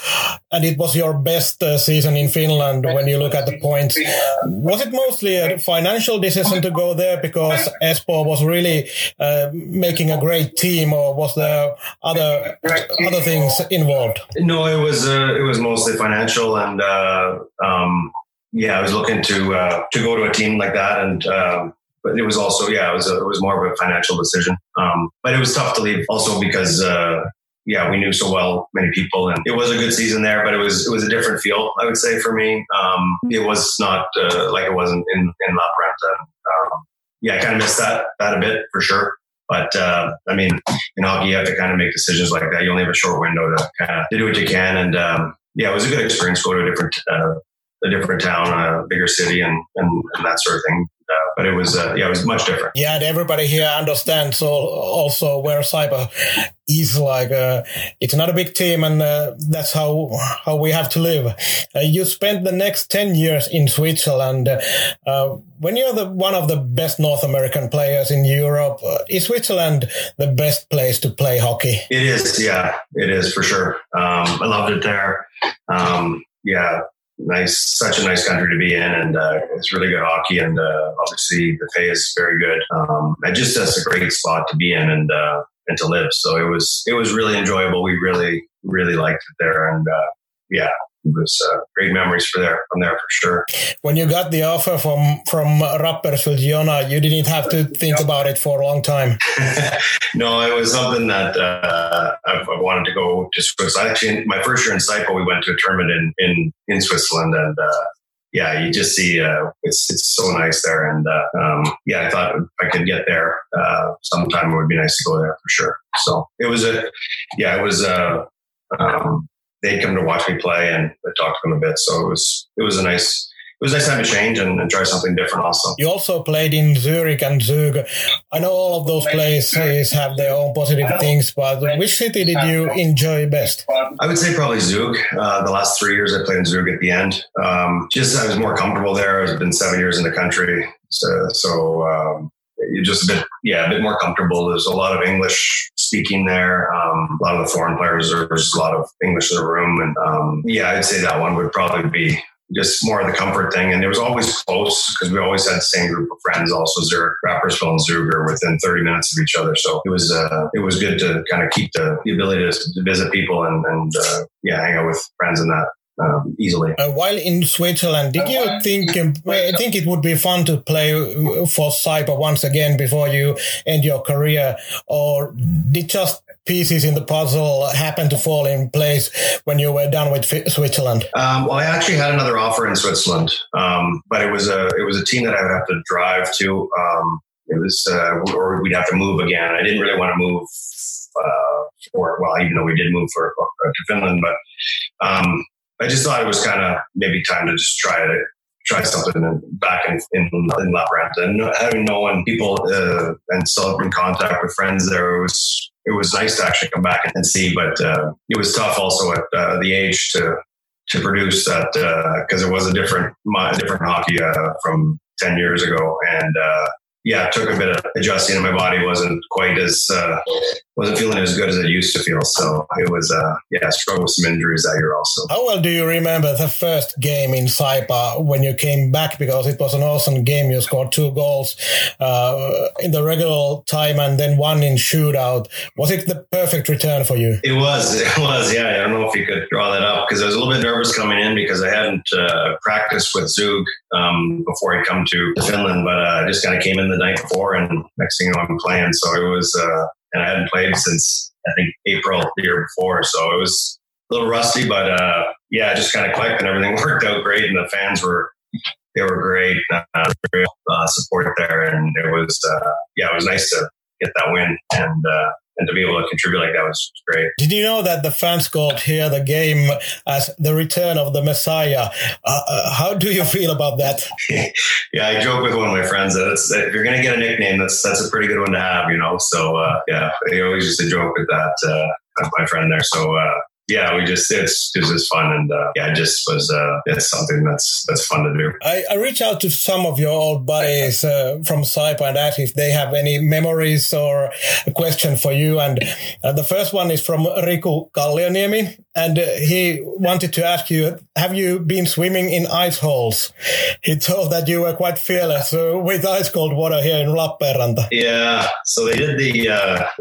and it was your best uh, season in Finland when you look at the points. Was it mostly a financial decision to go there because Espoo was really uh, making a great team or was there other other things involved? No, it was uh, it was mostly financial and uh, um, yeah, I was looking to uh, to go to a team like that and um, but it was also yeah, it was a, it was more of a financial decision. Um, but it was tough to leave also because uh, yeah, we knew so well many people, and it was a good season there. But it was it was a different feel, I would say, for me. Um, it was not uh, like it wasn't in in La Prenta. Um, yeah, I kind of missed that that a bit for sure. But uh, I mean, in hockey, you have to kind of make decisions like that. You only have a short window to kind of do what you can, and um, yeah, it was a good experience. Go to a different uh, a different town, a bigger city, and, and, and that sort of thing. Uh, but it was uh, yeah, it was much different. Yeah, and everybody here understands also where Saipa is like. Uh, it's not a big team, and uh, that's how how we have to live. Uh, you spent the next ten years in Switzerland. when you're the one of the best North American players in Europe, is Switzerland the best place to play hockey? It is, yeah, it is for sure. Um, I loved it there. Um, yeah, nice, such a nice country to be in, and uh, it's really good hockey, and uh, obviously the pay is very good. Um, and just that's a great spot to be in and uh, and to live. So it was it was really enjoyable. We really really liked it there, and uh, yeah, it was uh, great memories for there from there for sure. When you got the offer from from Rapperswil Jona, you didn't have to think about it for a long time. no, it was something that uh, I, wanted to go to Switzerland. Actually, my first year in Saipa, we went to a tournament in in, in Switzerland, and uh, yeah, you just see uh, it's it's so nice there, and uh, um, yeah, I thought I could get there uh, sometime. It would be nice to go there for sure. So it was a yeah, it was a um, they'd come to watch me play and I talked to them a bit. So it was it was a nice it was nice time to change and, and, try something different also. You also played in Zurich and Zug. I know all of those places have their own positive things, but which city did you enjoy best? I would say probably Zug. Uh, the last three years I played in Zug at the end. Um, just I was more comfortable there. I've been seven years in the country. So, so um, you're just a bit, yeah, a bit more comfortable. There's a lot of English speaking there. Um, a lot of the foreign players, there's a lot of English in the room. And um, yeah, I'd say that one would probably be just more of the comfort thing. And it was always close because we always had the same group of friends. Also, Zurich, Rapperswil, and Zug are within 30 minutes of each other. So it was uh, it was good to kind of keep the, the ability to, to visit people and, and uh, yeah, hang out with friends in that um, easily. Uh, while in Switzerland, did you think um, think it would be fun to play for Saipa once again before you end your career, or did just pieces in the puzzle happen to fall in place when you were done with Switzerland? Um, well, I actually had another offer in Switzerland, um, but it was a it was a team that I would have to drive to. Um, it was uh, or we'd have to move again. I didn't really want to move. Uh, for well, even though we did move for uh, to Finland, but um, I just thought it was kind of maybe time to just try it, try something back in in, in Lapland. having known people uh, and still in contact with friends there, it was it was nice to actually come back and see. But uh, it was tough also at uh, the age to to produce that because uh, it was a different different hockey uh, from ten years ago, and uh, yeah, it took a bit of adjusting, and my body wasn't quite as uh, wasn't feeling as good as it used to feel. So it was, uh, yeah, struggled with some injuries that year also. How well do you remember the first game in Saipa when you came back? Because it was an awesome game. You scored two goals uh, in the regular time and then one in shootout. Was it the perfect return for you? It was. It was. Yeah, I don't know if you could draw that up because I was a little bit nervous coming in because I hadn't uh, practiced with Zug um, before I come to Finland, but uh, I just kind of came in the night before, and next thing you know, I'm playing. So it was, uh, and I hadn't played since I think April the year before, so it was a little rusty, but uh, yeah, just kind of clicked, and everything worked out great, and the fans were they were great, uh, real uh, support there, and it was uh, yeah, it was nice to get that win, and uh, and to be able to contribute like that was great. Did you know that the fans called here the game as the return of the Messiah? Uh, uh, how do you feel about that? yeah, I joke with one of my friends that, that if you're going to get a nickname, that's that's a pretty good one to have, you know. So uh, yeah, they always used to joke with that. Uh, my friend there. So uh, yeah, we just it's it was just fun and uh, yeah, it just was uh, it's something that's that's fun to do. I, I reach out to some of your old buddies uh, from Saipa and ask if they have any memories or a question for you. And uh, the first one is from Riku Kallioniemi, and uh, he wanted to ask you: Have you been swimming in ice holes? He told that you were quite fearless uh, with ice cold water here in Lappeenranta. Yeah, so they did the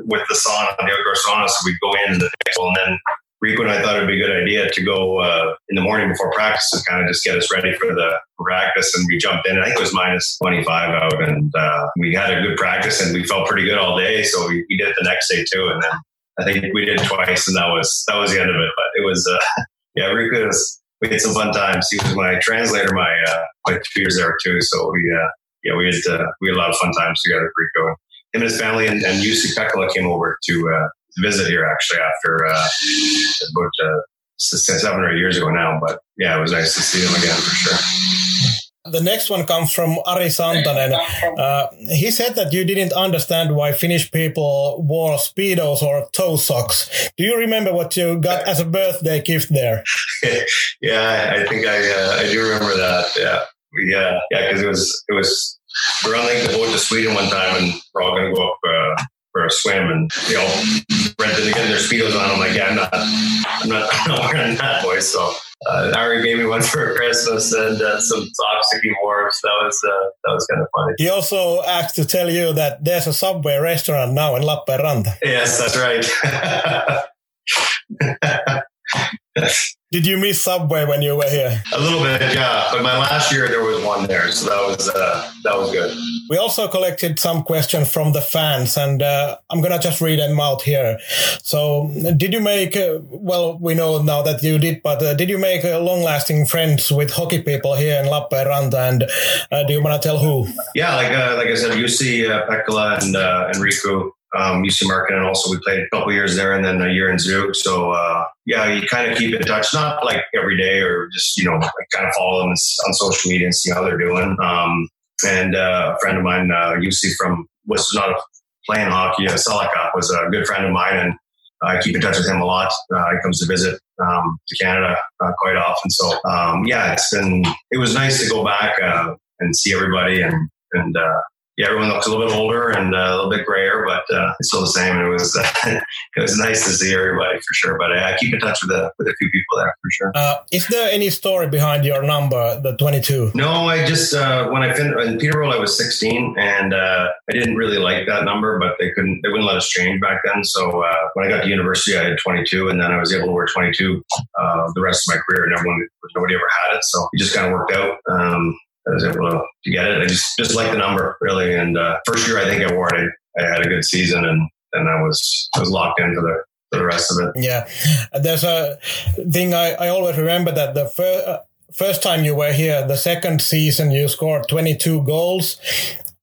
with the sauna, the outdoor sauna. So we'd go in the, and then Rico and I thought it'd be a good idea to go uh, in the morning before practice to kind of just get us ready for the practice. And we jumped in. I think it was minus 25 out, and uh, we had a good practice, and we felt pretty good all day. So we, we, did it the next day too, and then I think we did twice, and that was that was the end of it. But it was uh, yeah, Rico was. We had some fun times. He was my translator my uh, my two years there too. So we uh, yeah we had uh, we had a lot of fun times together. Rico, him and his family, and, and Jussi Pekkala came over to visit here actually after uh, about uh, seven or eight years ago now. But yeah, it was nice to see them again for sure. The next one comes from Ari Santanen. Uh, he said that you didn't understand why Finnish people wore speedos or toe socks. Do you remember what you got as a birthday gift there? yeah, I think I uh, I do remember that. Yeah, we uh, yeah because it was it was we are on like the boat to Sweden one time and we're all gonna go up uh, for a swim and you know rented to get their speedos on. I'm like, yeah, I'm not, I'm not, I'm not wearing that, boys. So uh, Ari gave me one for Christmas and uh, some socks to keep warm. So that was uh, that was kind of funny. He also asked to tell you that there's a Subway restaurant now in Lappeenranta. Yes, that's right. Did you miss Subway when you were here? A little bit, yeah. But my last year there was one there, so that was uh, that was good. We also collected some questions from the fans, and uh, I'm gonna just read them out here. So, did you make? Uh, well, we know now that you did, but uh, did you make uh, long-lasting friends with hockey people here in Lappeenranta? And uh, do you wanna tell who? Yeah, like like I said, Jussi, uh, Pekala, and uh, Riku um, UC Market, and also we played a couple years there, and then a year in Zug. So uh, yeah, you kind of keep in touch, not like every day, or just you know, like kind of follow them on social media and see how they're doing. Um, and uh, a friend of mine, uh, UC from was not playing hockey, uh, Selaka was a good friend of mine, and I keep in touch with him a lot. Uh, he comes to visit um, to Canada uh, quite often. So um, yeah, it's been it was nice to go back uh, and see everybody and and uh, yeah, everyone looks a little bit older and uh, a little bit grayer, but uh, it's still the same. And it was uh, it was nice to see everybody for sure. But I keep in touch with a with a few people there for sure. Uh, is there any story behind your number, the twenty two? No, I just uh, when I finished in Peterborough, I was sixteen, and uh, I didn't really like that number, but they couldn't they wouldn't let us change back then. So when I got to university, I had twenty two, and then I was able to wear twenty two the rest of my career, and everyone nobody ever had it. So it just kind of worked out. Um, I was able to, to get it. I just just like the number really. And uh, first year I think I wore it, I, I, had a good season, and and I was I was locked into the for the rest of it. Yeah, there's a thing I, I always remember that the first. Uh, first time you were here, the second season, you scored 22 goals.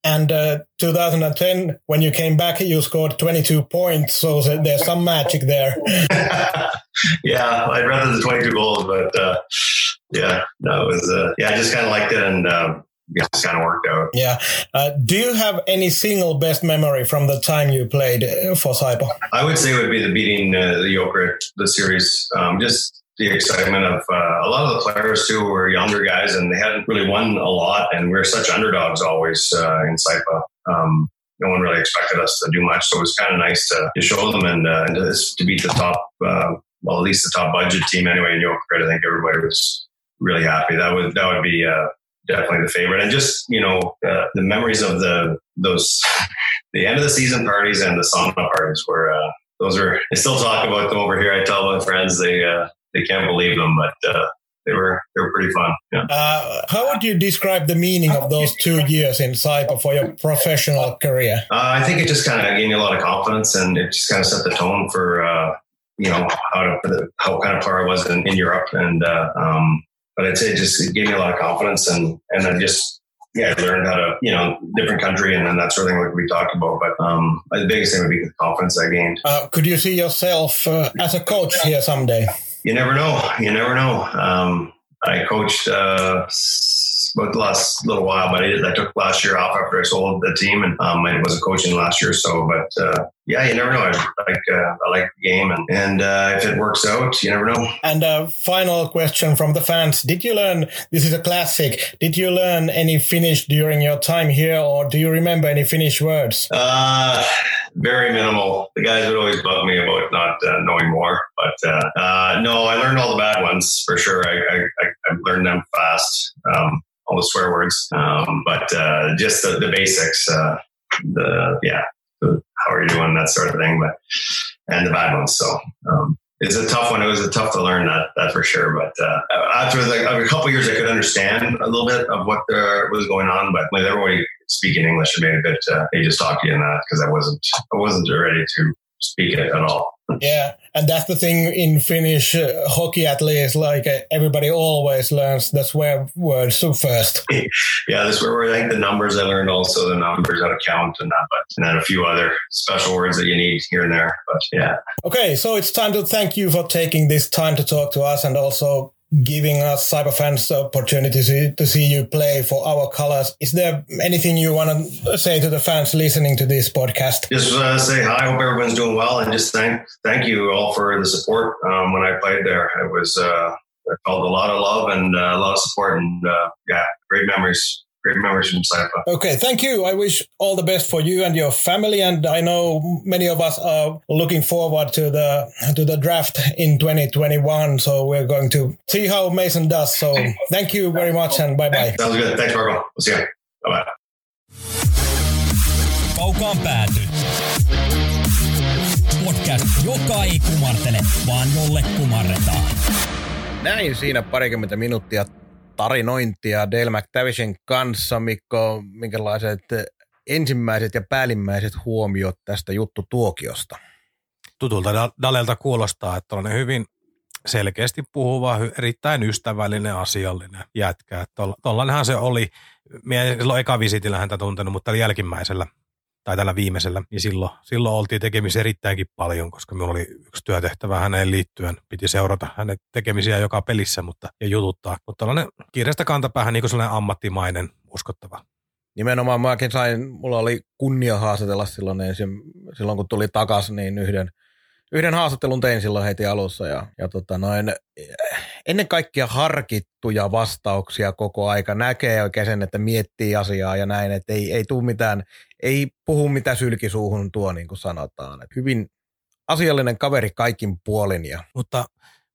And uh, 2010, when you came back, you scored 22 points. So there's some magic there. yeah, I'd rather the 22 goals, but uh, yeah, no, it was, uh, yeah, I just kind of liked it and um, it just kind of worked out. Yeah. Uh, do you have any single best memory from the time you played uh, for Saipa? I would say it would be the beating uh, the Jokerit, the series. Um, just the excitement of uh, a lot of the players too were younger guys and they hadn't really won a lot and we are such underdogs always uh, in Saipa. Um, no one really expected us to do much, so it was kind of nice to, to show them and, uh, and to, to, beat the top, well, at least the top budget team anyway in Jokerit. I think everybody was really happy. That would that would be uh, definitely the favorite. And just you know uh, the memories of the those the end of the season parties and the sauna parties were uh, those are. I still talk about them over here. I tell my friends they uh, they can't believe them, but. Uh, they were they were pretty fun. Yeah. Uh, how would you describe the meaning of those two years in Saipa for your professional career? I think it just kind of gave me a lot of confidence, and it just kind of set the tone for you know how to how kind of player I was in, in Europe, and uh, um, but I'd say it just it gave me a lot of confidence and and then just yeah, I learned how to, you know, different country and then that sort of thing like we talked about. But um, the biggest thing would be the confidence I gained. Uh, could you see yourself uh, as a coach here someday? You never know. You never know. Um, I coached uh, about the last little while, but I, did, I took last year off after I sold the team and um, I wasn't coaching last year. So, but uh, yeah, you never know. I like uh, I like the game, and and uh, if it works out, you never know. And a final question from the fans: Did you learn? This is a classic. Did you learn any Finnish during your time here, or do you remember any Finnish words? Uh, very minimal. The guys would always bug me about not uh, knowing more, but uh, uh, no, I learned all the bad ones for sure. I I, I learned them fast. Um, all the swear words, um, but uh, just the, the basics. Uh, the yeah, the, how are you doing, that sort of thing. But and the bad ones. So um, it's a tough one. It was a tough to learn that that for sure. But uh, after the, a couple years, I could understand a little bit of what there was going on. But with everybody speaking English, it made a bit. Uh, they just talked to you in that because I wasn't I wasn't ready to speak it at all. Yeah, and that's the thing in Finnish uh, hockey at least. Like uh, everybody always learns the swear words first. yeah, the swear word. I think the numbers I learned also the numbers how to count and that, but and then a few other special words that you need here and there. But yeah. Okay, so it's time to thank you for taking this time to talk to us and also giving us cyber fans the opportunity to see, to see you play for our colors. Is there anything you want to say to the fans listening to this podcast? Just uh, say hi. Hope everyone's doing well, and just thank thank you all for the support um, when I played there. It was uh, I felt a lot of love and uh, a lot of support, and uh, yeah, great memories great memories from Saipa. Okay, thank you. I wish all the best for you and your family. And I know many of us are looking forward to the to the draft in 2021. So we're going to see how Mason does. So thank you very much and bye bye. Sounds good. Thanks, Marco. We'll see you. Bye bye. Kaukaan pääty. Podcast, joka ei kumartele, vaan jolle kumarretaan. Näin siinä parikymmentä minuuttia tarinointia Dale McTavishin kanssa. Mikko, minkälaiset ensimmäiset ja päällimmäiset huomiot tästä juttu tuokiosta? Tutulta Dalelta kuulostaa, että on hyvin selkeästi puhuva, erittäin ystävällinen, asiallinen jätkä. Tuollainenhan se oli. Mie silloin eka visitillä häntä tuntenut, mutta jälkimmäisellä tai tällä viimeisellä, niin silloin, silloin oltiin tekemisissä erittäinkin paljon, koska minulla oli yksi työtehtävä häneen liittyen. Piti seurata hänen tekemisiä joka pelissä mutta, ja jututtaa. Mutta tällainen kiireestä kantapäähän niin sellainen ammattimainen, uskottava. Nimenomaan mäkin sain, mulla oli kunnia haastatella silloin, ensin, silloin kun tuli takaisin, niin yhden yhden haastattelun tein silloin heti alussa ja, ja tota noin, ennen kaikkea harkittuja vastauksia koko aika. Näkee oikein sen, että miettii asiaa ja näin, että ei, ei tule mitään, ei puhu mitä sylkisuuhun tuo niin kuin sanotaan. Et hyvin asiallinen kaveri kaikin puolin. Ja... Mutta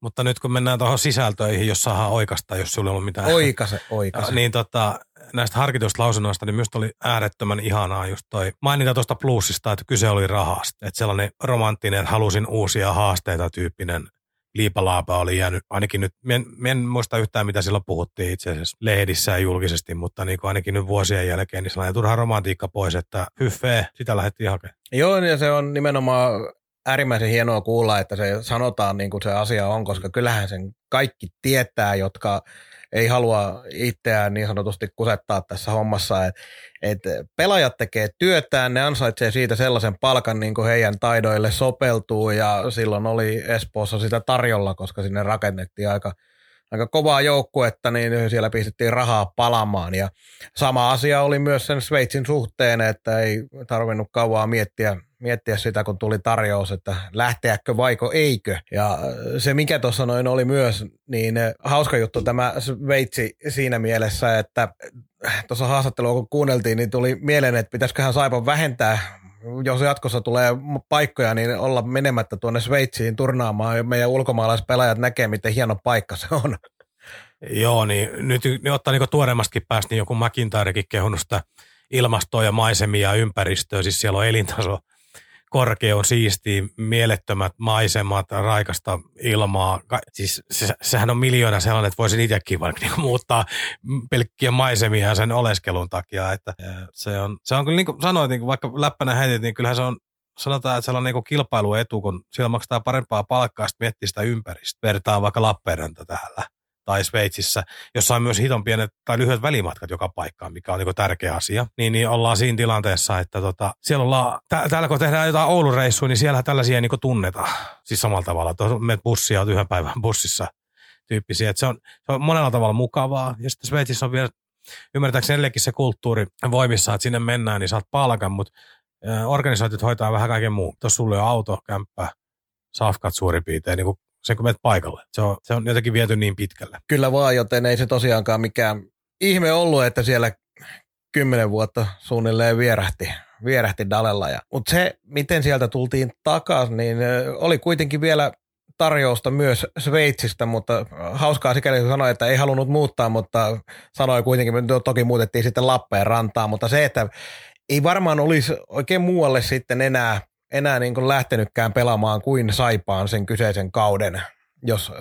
mutta nyt kun mennään tuohon sisältöihin, jos saadaan oikasta, jos sulla on mitään. Oikase, oikase. niin tota, näistä harkituista lausunnoista, niin minusta oli äärettömän ihanaa just toi mainita tuosta plussista, että kyse oli rahasta. Että sellainen romanttinen, halusin uusia haasteita tyyppinen liipalaapa oli jäänyt, ainakin nyt, en, en muista yhtään mitä silloin puhuttiin itse asiassa lehdissä ja julkisesti, mutta niin kuin ainakin nyt vuosien jälkeen, niin sellainen turha romantiikka pois, että hyffee, sitä lähdettiin hakemaan. Joo, ja se on nimenomaan äärimmäisen hienoa kuulla, että se sanotaan niin kuin se asia on, koska kyllähän sen kaikki tietää, jotka ei halua itseään niin sanotusti kusettaa tässä hommassa. Et, et pelaajat tekee työtään, ne ansaitsee siitä sellaisen palkan, niin kuin heidän taidoille sopeltuu ja silloin oli Espoossa sitä tarjolla, koska sinne rakennettiin aika – aika kovaa joukkuetta, niin siellä pistettiin rahaa palamaan. Ja sama asia oli myös sen Sveitsin suhteen, että ei tarvinnut kauaa miettiä, miettiä sitä, kun tuli tarjous, että lähteäkö vaiko eikö. Ja se, mikä tuossa noin oli myös, niin hauska juttu tämä Sveitsi siinä mielessä, että tuossa haastattelua kun kuunneltiin, niin tuli mieleen, että pitäisiköhän Saipan vähentää jos jatkossa tulee paikkoja, niin olla menemättä tuonne Sveitsiin turnaamaan ja meidän ulkomaalaispelaajat näkee, miten hieno paikka se on. Joo, niin nyt ne ottaa niin tuoreemmastakin päästä, niin joku McIntyrekin kehunut sitä ilmastoa ja maisemia ja ympäristöä, siis siellä on elintaso korkea on siisti, mielettömät maisemat, raikasta ilmaa. Siis se, sehän on miljoona sellainen, että voisin itsekin vaikka niin muuttaa pelkkiä maisemia sen oleskelun takia. Että se on, se on kyllä niin kuin sanoit, niin kuin vaikka läppänä heitit, niin kyllähän se on sanotaan, että se on niin kilpailuetu, kun siellä maksetaan parempaa palkkaa, sitten miettii sitä ympäristöä. Vertaa vaikka Lappeenranta täällä tai Sveitsissä, jossa on myös hiton pienet tai lyhyet välimatkat joka paikkaan, mikä on niin tärkeä asia, niin, niin ollaan siinä tilanteessa, että tota, siellä ollaan, tä, täällä kun tehdään jotain Oulun reissuja, niin siellä tällaisia niin tunnetaan. Siis samalla tavalla, että menet bussia, olet yhden päivän bussissa tyyppisiä. Että se, on, se on monella tavalla mukavaa. Ja sitten Sveitsissä on vielä, ymmärtääkseni edelleenkin se kulttuuri voimissa, että sinne mennään, niin saat palkan, mutta organisaatiot hoitaa vähän kaiken muun. Tuossa sulle on auto, kämppä, safkat suurin piirtein, niin kuin sen kun menet paikalle. Se on, se on jotenkin viety niin pitkälle. Kyllä vaan, joten ei se tosiaankaan mikään ihme ollut, että siellä kymmenen vuotta suunnilleen vierähti, vierähti Dalella. Ja, mutta se, miten sieltä tultiin takaisin, niin oli kuitenkin vielä tarjousta myös Sveitsistä, mutta hauskaa sikäli kun sanoi, että ei halunnut muuttaa, mutta sanoi kuitenkin, että toki muutettiin sitten Lappeenrantaan, mutta se, että ei varmaan olisi oikein muualle sitten enää enää niin kuin lähtenytkään pelaamaan kuin Saipaan sen kyseisen kauden, jos,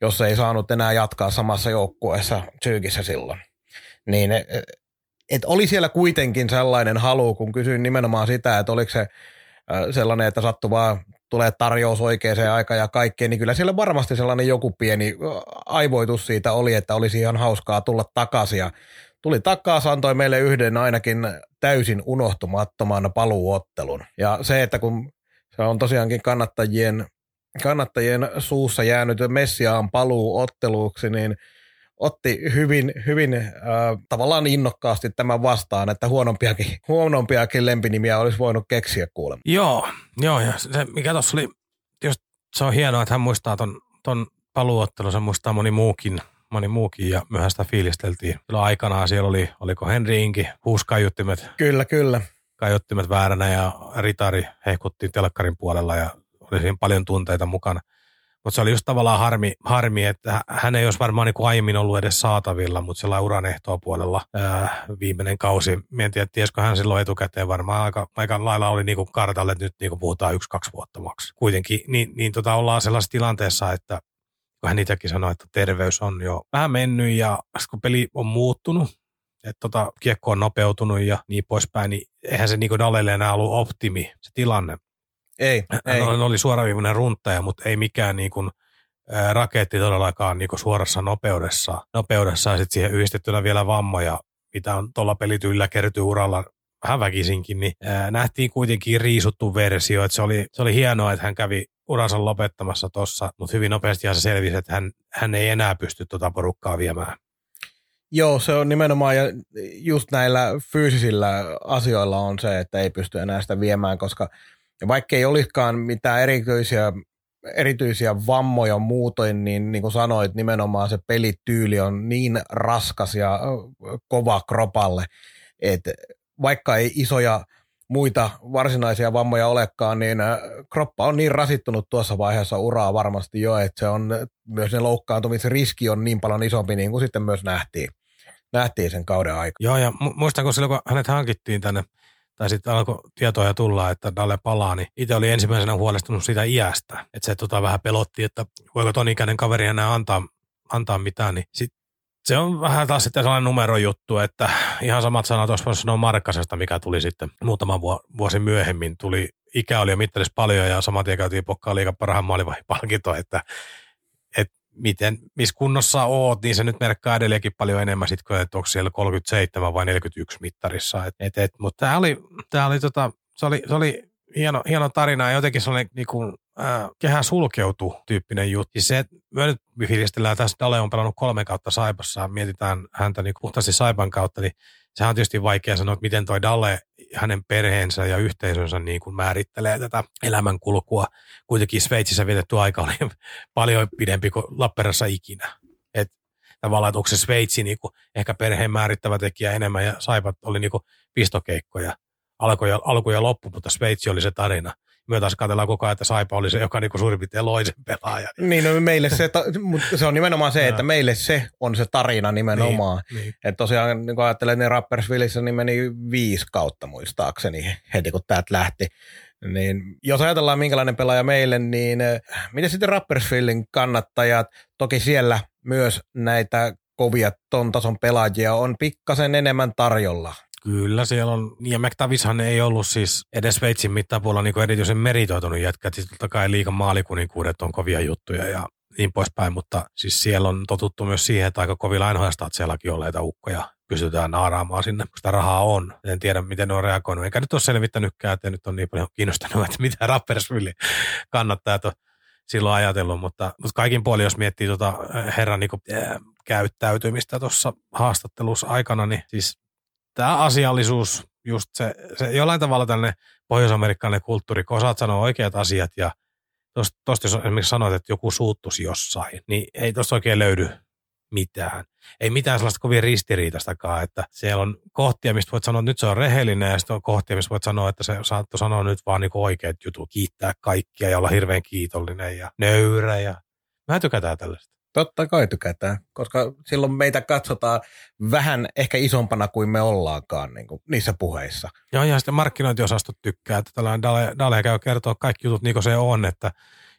jos ei saanut enää jatkaa samassa joukkueessa Tsyykissä silloin. Niin et oli siellä kuitenkin sellainen halu, kun kysyin nimenomaan sitä, että oliko se sellainen, että sattu vaan tulee tarjous oikeaan aikaan ja kaikkeen, niin kyllä siellä varmasti sellainen joku pieni aivoitus siitä oli, että olisi ihan hauskaa tulla takaisin. Ja tuli takaisin, antoi meille yhden ainakin täysin unohtumattoman paluuottelun. Ja se, että kun se on tosiaankin kannattajien kannattajien suussa jäänyt Messiaan paluu otteluksi, niin otti hyvin, hyvin äh, tavallaan innokkaasti tämän vastaan, että huonompiakin, huonompiakin lempinimiä olisi voinut keksiä kuulemma. Joo, joo ja se, mikä tuossa oli, just se on hienoa, että hän muistaa ton, ton paluottelu, se muistaa moni muukin, moni muukin ja myöhään sitä fiilisteltiin. Silloin aikanaan siellä oli, oliko Henri Inki, huuskaiuttimet. Kyllä, kyllä. Kaiuttimet vääränä ja Ritari hehkutti telkkarin puolella ja oli siinä paljon tunteita mukana. Mutta se oli just tavallaan harmi, harmi, että hän ei olisi varmaan niin kuin aiemmin ollut edes saatavilla, mutta sillä uran ehtoa puolella ää, viimeinen kausi. Mietin, että tiesikö hän silloin etukäteen varmaan aika, aika lailla oli niin kuin kartalle, että nyt niin kuin puhutaan yksi-kaksi vuotta maksi. Kuitenkin niin, niin tota ollaan sellaisessa tilanteessa, että kun hän itsekin sanoi, että terveys on jo vähän mennyt ja kun peli on muuttunut, että tota, kiekko on nopeutunut ja niin poispäin, niin eihän se niin Dalelle enää ollut optimi se tilanne. Ei, ei. Hän oli suoraviivainen runtaja, mutta ei mikään niin kuin, ää, raketti todellakaan niin suorassa nopeudessa. Nopeudessa ja sitten siihen yhdistettynä vielä vammoja, mitä on tuolla pelityllä kertyy uralla vähän väkisinkin, niin ää, nähtiin kuitenkin riisuttu versio. Että se, oli, se oli hienoa, että hän kävi uransa lopettamassa tuossa, mutta hyvin nopeasti se selvisi, että hän, hän ei enää pysty tuota porukkaa viemään. Joo, se on nimenomaan, ja just näillä fyysisillä asioilla on se, että ei pysty enää sitä viemään, koska vaikka ei olisikaan mitään erityisiä, erityisiä vammoja muutoin, niin niin kuin sanoit, nimenomaan se pelityyli on niin raskas ja kova kropalle, että vaikka ei isoja muita varsinaisia vammoja olekaan, niin kroppa on niin rasittunut tuossa vaiheessa uraa varmasti jo, että se on myös ne loukkaantumisriski on niin paljon isompi, niin kuin sitten myös nähtiin, nähtiin sen kauden aikana. Joo, ja muistanko silloin, kun hänet hankittiin tänne, tai sitten alkoi tietoja tulla, että Dalle palaa, niin itse oli ensimmäisenä huolestunut siitä iästä. Että se tota vähän pelotti, että voiko ton ikäinen kaveri enää antaa, antaa mitään, niin sit se on vähän taas sitten sellainen numerojuttu, että ihan samat sanat olisi voisi sanoa Markkasesta, mikä tuli sitten muutama vuosi myöhemmin. Tuli, ikä oli jo mittarissa paljon ja saman tien käytiin pokkaa liikan parhaan palkinto, että, että miten, missä kunnossa oot, niin se nyt merkkaa edelläkin paljon enemmän sit, kuin, että onko siellä 37 vai 41 mittarissa. Et, et, et, mutta tämä oli, tää oli, tota, se oli, se oli hieno, hieno tarina ja jotenkin sellainen niin kuin, äh, kehä sulkeutu tyyppinen juttu. Se, me nyt fiilistellään tässä, Dale on pelannut kolme kautta Saipassa, mietitään häntä niin puhtaasti Saipan kautta, niin sehän on tietysti vaikea sanoa, että miten toi Dalle, hänen perheensä ja yhteisönsä niin kuin määrittelee tätä elämänkulkua. Kuitenkin Sveitsissä vietetty aika oli paljon pidempi kuin Lappeenrannassa ikinä. Et tavallaan, että onko se Sveitsi niin kuin ehkä perheen määrittävä tekijä enemmän ja Saipat oli niin kuin pistokeikkoja alku ja, alku ja loppu, mutta Sveitsi oli se tarina. Me taas katsellaan koko ajan, että Saipa oli se, joka niin suurin piirtein loi sen pelaajan. Niin, no meille se, mutta se on nimenomaan se, että meille se on se tarina nimenomaan. Niin, niin. Että tosiaan, niin kun ajattelen, niin Rappersvillissä niin meni viisi kautta muistaakseni heti, kun täältä lähti. Niin, jos ajatellaan minkälainen pelaaja meille, niin äh, miten sitten Rappersvillin kannattajat, toki siellä myös näitä kovia ton tason pelaajia on pikkasen enemmän tarjolla. Kyllä siellä on, ja McTavishan ei ollut siis edes Sveitsin mittapuolella niin erityisen meritoitunut jätkä, siis totta kai liikan maalikuninkuudet on kovia juttuja ja niin poispäin, mutta siis siellä on totuttu myös siihen, että aika kovilla että sielläkin olleita ukkoja pystytään naaraamaan sinne, kun sitä rahaa on. En tiedä, miten ne on reagoinut. Enkä nyt ole selvittänytkään, että nyt on niin paljon kiinnostanut, että mitä Rappersville kannattaa silloin ajatellut, mutta, mutta kaikin puolin, jos miettii tuota herran niin kuin, äh, käyttäytymistä tuossa haastattelussa aikana, niin siis tämä asiallisuus, just se, se jollain tavalla tällainen pohjois-amerikkalainen kulttuuri, kun osaat sanoa oikeat asiat ja tuosta jos esimerkiksi sanoit, että joku suuttuisi jossain, niin ei tuossa oikein löydy mitään. Ei mitään sellaista kovin ristiriitastakaan, että siellä on kohtia, mistä voit sanoa, että nyt se on rehellinen, ja sitten on kohtia, mistä voit sanoa, että se saattoi sanoa nyt vaan niin oikeat jutut, kiittää kaikkia ja olla hirveän kiitollinen ja nöyrä. Ja... Mä tykätään tällaista. Totta kai tykätään, koska silloin meitä katsotaan vähän ehkä isompana kuin me ollaankaan niin kuin niissä puheissa. Joo, ja sitten markkinointiosastot tykkää, että tällainen Dale, Dale käy kertoa kaikki jutut niin kuin se on, että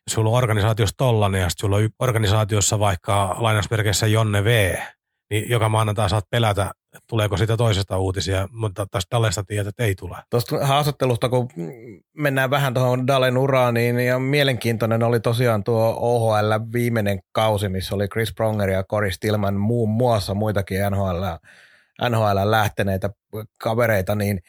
jos sulla on organisaatiossa tollanen ja sitten sulla on organisaatiossa vaikka lainausmerkeissä Jonne V, niin joka maanantai saat pelätä, tuleeko siitä toisesta uutisia, mutta tästä Dalesta tiedät, että ei tule. Tuosta haastattelusta, kun mennään vähän tuohon Dalen uraan, niin ja mielenkiintoinen oli tosiaan tuo OHL viimeinen kausi, missä oli Chris Pronger ja Cory Stillman muun muassa muitakin NHL, NHL lähteneitä kavereita, niin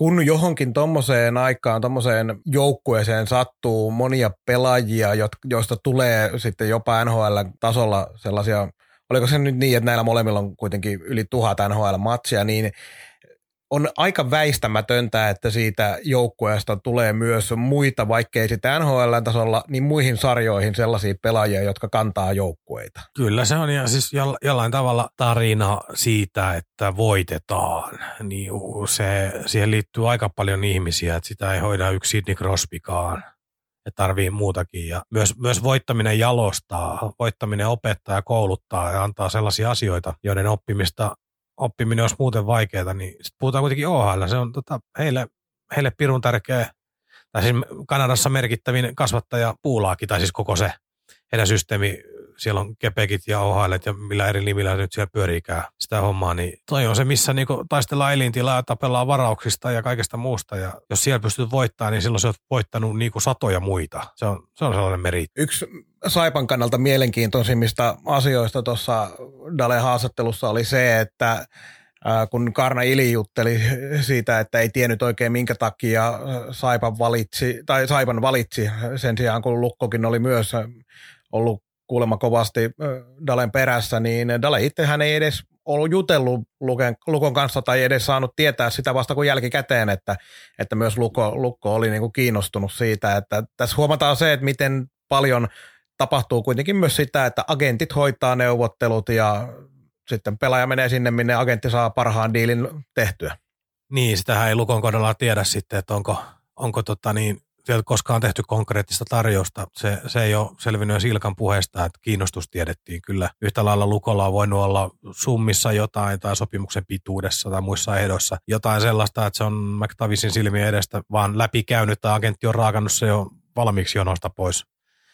kun johonkin tuommoiseen aikaan, tuommoiseen joukkueeseen sattuu monia pelaajia, joista tulee sitten jopa NHL-tasolla sellaisia, oliko se nyt niin, että näillä molemmilla on kuitenkin yli tuhat NHL-matsia, niin on aika väistämätöntä, että siitä joukkueesta tulee myös muita, vaikkei sitä NHL-tasolla, niin muihin sarjoihin sellaisia pelaajia, jotka kantaa joukkueita. Kyllä se on ja siis jollain tavalla tarina siitä, että voitetaan, niin se, siihen liittyy aika paljon ihmisiä, että sitä ei hoida yksi Sidney Crosbykaan ja tarvii muutakin. Ja myös, myös voittaminen jalostaa, voittaminen opettaa ja kouluttaa ja antaa sellaisia asioita, joiden oppimista oppiminen olisi muuten vaikeaa, niin sitten puhutaan kuitenkin OHL. Se on tota, heille, heille pirun tärkeä, tai siis Kanadassa merkittävin kasvattaja puulaakin, tai siis koko se heidän systeemi siellä on kepekit ja ohailet ja millä eri nimillä nyt siellä pyöriikää sitä hommaa, niin toi on se, missä niinku taistellaan elintilaa ja tapellaan varauksista ja kaikesta muusta. Ja jos siellä pystyt voittamaan, niin silloin sä oot voittanut niinku satoja muita. Se on, se on sellainen meritti. Yksi Saipan kannalta mielenkiintoisimmista asioista tuossa Dale haastattelussa oli se, että kun Karna Ili jutteli siitä, että ei tiennyt oikein minkä takia Saipan valitsi, tai Saipan valitsi sen sijaan, kun Lukkokin oli myös ollut kuulemma kovasti Dalen perässä, niin Dale itsehän ei edes ollut jutellut Luken, Lukon kanssa tai edes saanut tietää sitä vasta kuin jälkikäteen, että, että myös Lukko, Lukko oli niin kuin kiinnostunut siitä. Että tässä huomataan se, että miten paljon tapahtuu kuitenkin myös sitä, että agentit hoitaa neuvottelut ja sitten pelaaja menee sinne, minne agentti saa parhaan diilin tehtyä. Niin, sitähän ei Lukon kohdalla tiedä sitten, että onko, onko tota niin, sieltä koskaan tehty konkreettista tarjousta. Se, se ei ole selvinnyt jo Silkan puheesta, että kiinnostus tiedettiin kyllä. Yhtä lailla Lukolla on voinut olla summissa jotain tai sopimuksen pituudessa tai muissa ehdoissa jotain sellaista, että se on McTavisin silmien edestä vaan läpikäynyt tai agentti on raakannut se jo valmiiksi jonosta pois.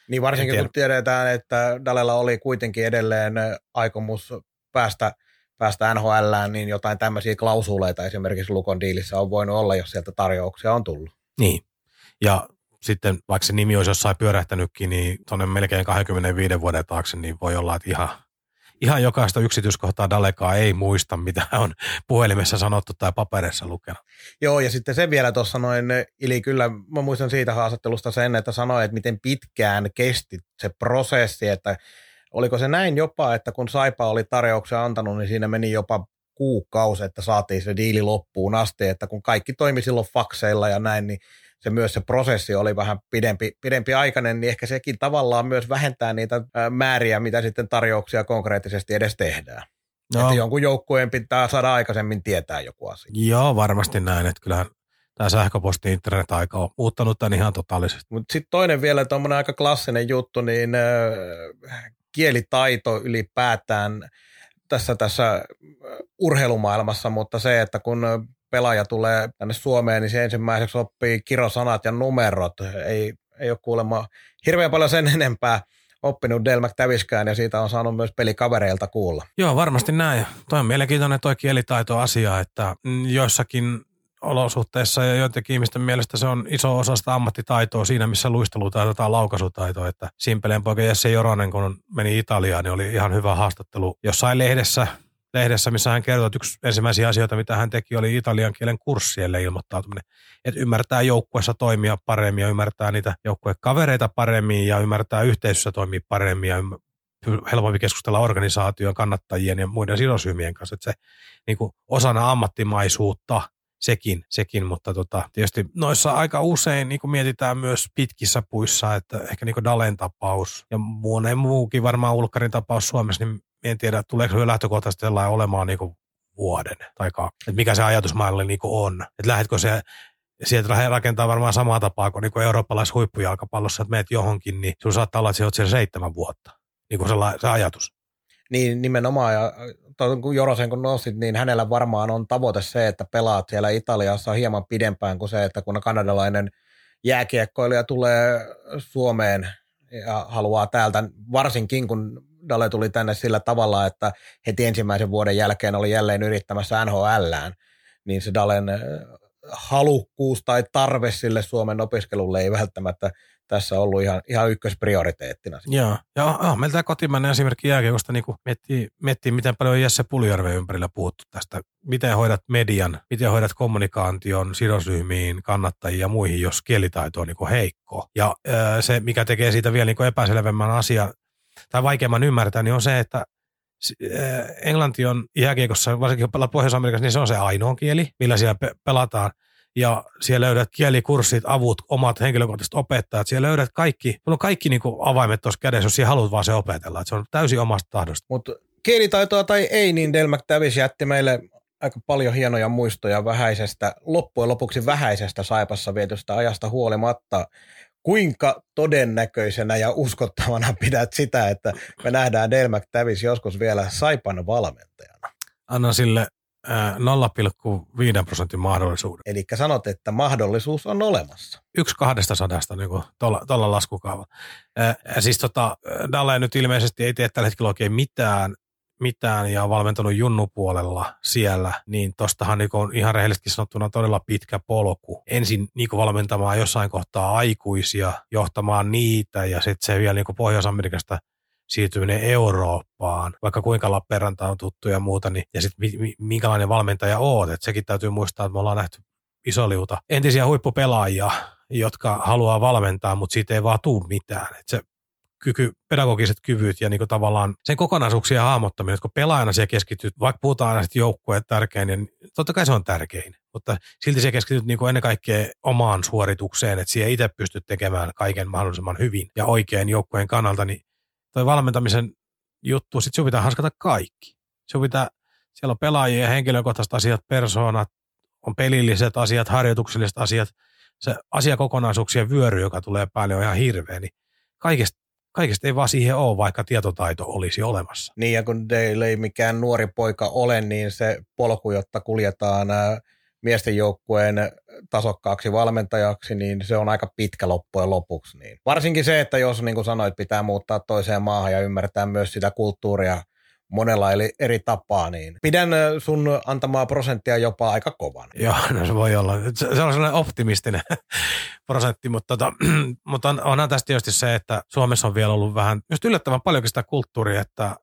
Niin varsinkin kun tiedetään, että Dalella oli kuitenkin edelleen aikomus päästä päästä NHLään, niin jotain tämmöisiä klausuleita esimerkiksi Lukon diilissä on voinut olla, jos sieltä tarjouksia on tullut. Niin, ja sitten vaikka se nimi olisi jossain pyörähtänytkin, niin tuonne melkein 25 vuoden taakse, niin voi olla, että ihan, ihan jokaista yksityiskohtaa Dalekaa ei muista, mitä on puhelimessa sanottu tai paperissa lukenut. Joo, ja sitten se vielä tuossa noin, Ili kyllä, mä muistan siitä haastattelusta sen, että sanoi, että miten pitkään kesti se prosessi, että oliko se näin jopa, että kun Saipa oli tarjouksen antanut, niin siinä meni jopa kuukausi, että saatiin se diili loppuun asti, että kun kaikki toimi silloin fakseilla ja näin, niin se myös se prosessi oli vähän pidempi, pidempi aikainen, niin ehkä sekin tavallaan myös vähentää niitä määriä, mitä sitten tarjouksia konkreettisesti edes tehdään. No. Että jonkun joukkueen pitää saada aikaisemmin tietää joku asia. Joo, varmasti näin, että kyllähän tämä sähköposti internet-aika on muuttanut tämän ihan totaalisesti. Mutta sitten toinen vielä tuommoinen aika klassinen juttu, niin äh, kielitaito ylipäätään tässä, tässä urheilumaailmassa, mutta se, että kun pelaaja tulee tänne Suomeen, niin se ensimmäiseksi oppii kirosanat ja numerot. Ei, ei ole kuulemma hirveän paljon sen enempää oppinut Del McTaviskään ja siitä on saanut myös pelikavereilta kuulla. Joo, varmasti näin. Toi on mielenkiintoinen toi kielitaito-asia, että joissakin olosuhteissa ja joidenkin ihmisten mielestä se on iso osa sitä ammattitaitoa siinä, missä luistelutaito tai laukaisutaito. Että Simpeleen poika Jesse Joronen, kun meni Italiaan, niin oli ihan hyvä haastattelu jossain lehdessä lehdessä, missä hän kertoi, että yksi ensimmäisiä asioita, mitä hän teki, oli italian kielen kurssille ilmoittautuminen. Että ymmärtää joukkueessa toimia paremmin ja ymmärtää niitä joukkuekavereita paremmin ja ymmärtää yhteisössä toimia paremmin ja helpompi keskustella organisaation, kannattajien ja muiden sidosryhmien kanssa. Että se niin kuin osana ammattimaisuutta sekin, sekin mutta tota, tietysti noissa aika usein niin mietitään myös pitkissä puissa, että ehkä niin Dalen tapaus ja monen muukin varmaan Ulkarin tapaus Suomessa, niin en tiedä, tuleeko se lähtökohtaisesti sellainen olemaan niin kuin vuoden tai kaksi. Että mikä se ajatusmalli niin kuin on. Että lähdetkö se sieltä rakentaa varmaan samaa tapaa kuin, niin kuin eurooppalaisessa huippujalkapallossa, että meet johonkin, niin sun saattaa olla, että oot siellä seitsemän vuotta. Niin kuin se, se ajatus. Niin nimenomaan, ja kun Jorosen kun nostit, niin hänellä varmaan on tavoite se, että pelaat siellä Italiassa hieman pidempään kuin se, että kun kanadalainen jääkiekkoilija tulee Suomeen ja haluaa täältä, varsinkin kun Dale tuli tänne sillä tavalla, että heti ensimmäisen vuoden jälkeen oli jälleen yrittämässä NHLään, niin se Dalen halukkuus tai tarve sille Suomen opiskelulle ei välttämättä tässä ollut ihan, ihan ykkösprioriteettina. Joo, ja oh, meiltä kotimainen esimerkki jääkiekosta niin miettii, miettii, miten paljon Jesse Puljärven ympärillä puhuttu tästä. Miten hoidat median, miten hoidat kommunikaation sidosryhmiin, kannattajia ja muihin, jos kielitaito on niin heikko. Ja se, mikä tekee siitä vielä niin epäselvemmän asian tai vaikeamman ymmärtää, niin on se, että englanti on jääkiekossa, varsinkin kun Pohjois-Amerikassa, niin se on se ainoa kieli, millä siellä pe- pelataan ja siellä löydät kielikurssit, avut, omat henkilökohtaiset opettajat. Siellä löydät kaikki, on kaikki niin avaimet tuossa kädessä, jos haluat vaan se opetella. Että se on täysin omasta tahdosta. Mutta kielitaitoa tai ei, niin Del McTavish jätti meille aika paljon hienoja muistoja vähäisestä, loppujen lopuksi vähäisestä Saipassa vietystä ajasta huolimatta. Kuinka todennäköisenä ja uskottavana pidät sitä, että me nähdään Del McTavish joskus vielä Saipan valmentajana? Annan sille 0,5 prosentin mahdollisuuden. Eli sanot, että mahdollisuus on olemassa. Yksi kahdesta sadasta niin tuolla laskukaavalla. Ja siis tota, Dalle nyt ilmeisesti ei tee tällä hetkellä oikein mitään, mitään ja on valmentanut junnupuolella siellä, niin tostahan niin on ihan rehellisesti sanottuna todella pitkä polku. Ensin niin valmentamaan jossain kohtaa aikuisia, johtamaan niitä ja sitten se vielä niin Pohjois-Amerikasta – siirtyminen Eurooppaan, vaikka kuinka Lappeenranta on tuttu ja muuta, niin, ja sitten mi, minkälainen valmentaja oot, että sekin täytyy muistaa, että me ollaan nähty isoliuta entisiä huippupelaajia, jotka haluaa valmentaa, mutta siitä ei vaan tuu mitään. Et se kyky, pedagogiset kyvyt ja niinku tavallaan sen kokonaisuuksien hahmottaminen, että kun pelaajana siellä keskityt, vaikka puhutaan aina sitten joukkueet tärkein, niin totta kai se on tärkein, mutta silti se keskityt niinku ennen kaikkea omaan suoritukseen, että siihen itse pystyt tekemään kaiken mahdollisimman hyvin ja oikein joukkueen kannalta, niin toi valmentamisen juttu, sit sun pitää haskata kaikki. Sun pitää, siellä on pelaajia ja henkilökohtaiset asiat, persoonat, on pelilliset asiat, harjoitukselliset asiat, se asiakokonaisuuksien vyöry, joka tulee päälle, on ihan hirveä, niin kaikesta, kaikesta ei vaan siihen ole, vaikka tietotaito olisi olemassa. Niin, ja kun Dale ei mikään nuori poika ole, niin se polku, jotta kuljetaan miesten joukkueen tasokkaaksi valmentajaksi, niin se on aika pitkä loppujen lopuksi. Niin. Varsinkin se, että jos niin kuin sanoit, pitää muuttaa toiseen maahan ja ymmärtää myös sitä kulttuuria monella eri tapaa, niin pidän sun antamaa prosenttia jopa aika kovan. Joo, no se voi olla. Se on sellainen optimistinen prosentti, mutta, tota, mutta on, onhan tästä tietysti se, että Suomessa on vielä ollut vähän, just yllättävän paljonkin sitä kulttuuria, että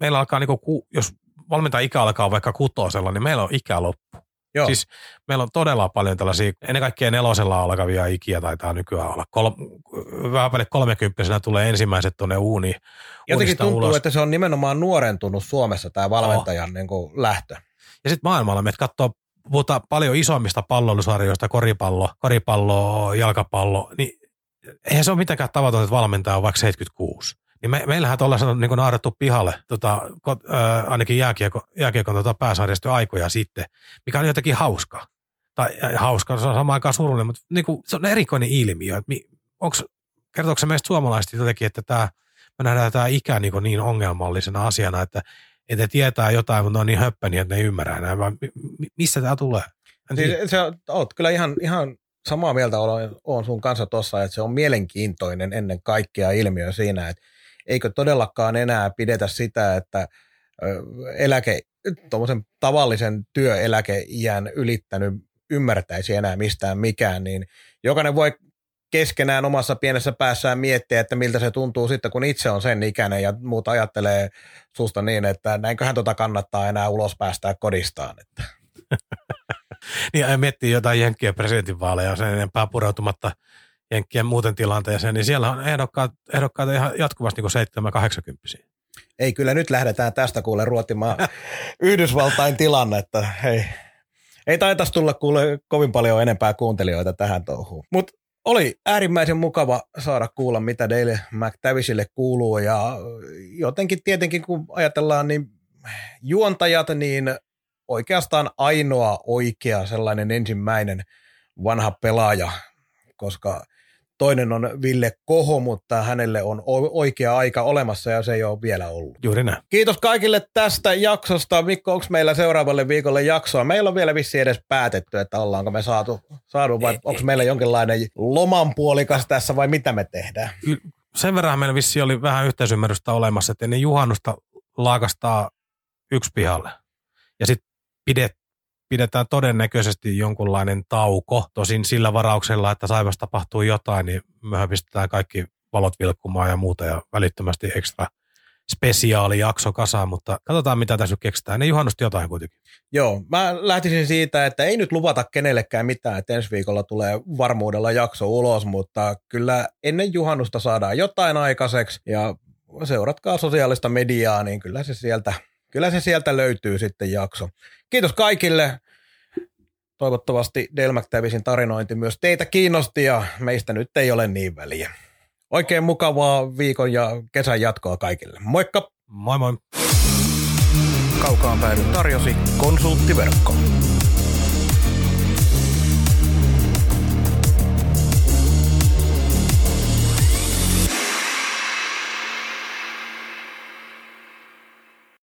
meillä alkaa, niin kuin, jos valmentaja ikä alkaa vaikka kutosella, niin meillä on ikä loppu. Joo. Siis meillä on todella paljon tällaisia, ennen kaikkea nelosella alkavia ikiä taitaa nykyään olla. Kol, vähän päälle kolmekymppisenä tulee ensimmäiset tuonne uuni. Jotenkin tuntuu, ulos. että se on nimenomaan nuorentunut Suomessa tämä valmentajan oh. niin kuin lähtö. Ja sitten maailmalla me katsoo, puhutaan paljon isommista pallollisarjoista, koripallo, koripallo, jalkapallo, niin eihän se ole mitenkään tavatonta, että valmentaja on vaikka 76. Niin me, meillähän tuollaisen on niin naarattu pihalle, tota, ko, ää, ainakin jääkiekon, jääkiekon tota pääsarjasta aikoja sitten, mikä on jotenkin hauska. Tai hauska, se on samaan aikaan surullinen, mutta niin kuin, se on erikoinen ilmiö. Onks, kertooko se meistä suomalaiset jotenkin, että tämä, me nähdään tämä ikä niin, niin ongelmallisena asiana, että, että tietää jotain, mutta ne on niin höppäniä, että ne ei ymmärrä enää, missä tämä tulee? Siis, se on, oot kyllä ihan, ihan samaa mieltä olen, olen sun kanssa tuossa, että se on mielenkiintoinen ennen kaikkea ilmiö siinä, että eikö todellakaan enää pidetä sitä, että eläke, tuommoisen tavallisen työeläkeiän ylittänyt ymmärtäisi enää mistään mikään, niin jokainen voi keskenään omassa pienessä päässään miettiä, että miltä se tuntuu sitten, kun itse on sen ikäinen ja muut ajattelee susta niin, että näinköhän tota kannattaa enää ulos päästää kodistaan. Että. niin ja miettii jotain Jenkkien presidentinvaaleja sen enempää pureutumatta – Jenkkien muuten tilanteeseen, niin siellä on ehdokkaat, ehdokkaat ihan jatkuvasti niin 7-80. Ei, kyllä nyt lähdetään tästä kuule ruotimaan Yhdysvaltain tilannetta. Hei, ei taitaisi tulla kuule kovin paljon enempää kuuntelijoita tähän touhuun. Mutta oli äärimmäisen mukava saada kuulla, mitä Dale McTavishille kuuluu ja jotenkin tietenkin kun ajatellaan, niin juontajat, niin oikeastaan ainoa oikea sellainen ensimmäinen vanha pelaaja, koska toinen on Ville Koho, mutta hänelle on oikea aika olemassa ja se ei ole vielä ollut. Juuri näin. Kiitos kaikille tästä jaksosta. Mikko, onko meillä seuraavalle viikolle jaksoa? Meillä on vielä vissi edes päätetty, että ollaanko me saatu, saatu vai onko meillä jonkinlainen lomanpuolikas tässä vai mitä me tehdään? Sen verran meillä vissi oli vähän yhteisymmärrystä olemassa, että ennen juhannusta laakastaa yksi pihalle. Ja sitten pidet, pidetään todennäköisesti jonkunlainen tauko. Tosin sillä varauksella, että Saivas tapahtuu jotain, niin mehän pistetään kaikki valot vilkkumaan ja muuta ja välittömästi ekstra spesiaali jakso kasaan, mutta katsotaan mitä tässä nyt keksitään. Ne juhannusta jotain kuitenkin. Joo, mä lähtisin siitä, että ei nyt luvata kenellekään mitään, että ensi viikolla tulee varmuudella jakso ulos, mutta kyllä ennen juhannusta saadaan jotain aikaiseksi ja seuratkaa sosiaalista mediaa, niin kyllä se sieltä, kyllä se sieltä löytyy sitten jakso. Kiitos kaikille. Toivottavasti Dale McTavisin tarinointi myös teitä kiinnosti ja meistä nyt ei ole niin väliä. Oikein mukavaa viikon ja kesän jatkoa kaikille. Moikka! Moi moi! Kaukaan päädy tarjosi konsulttiverkko.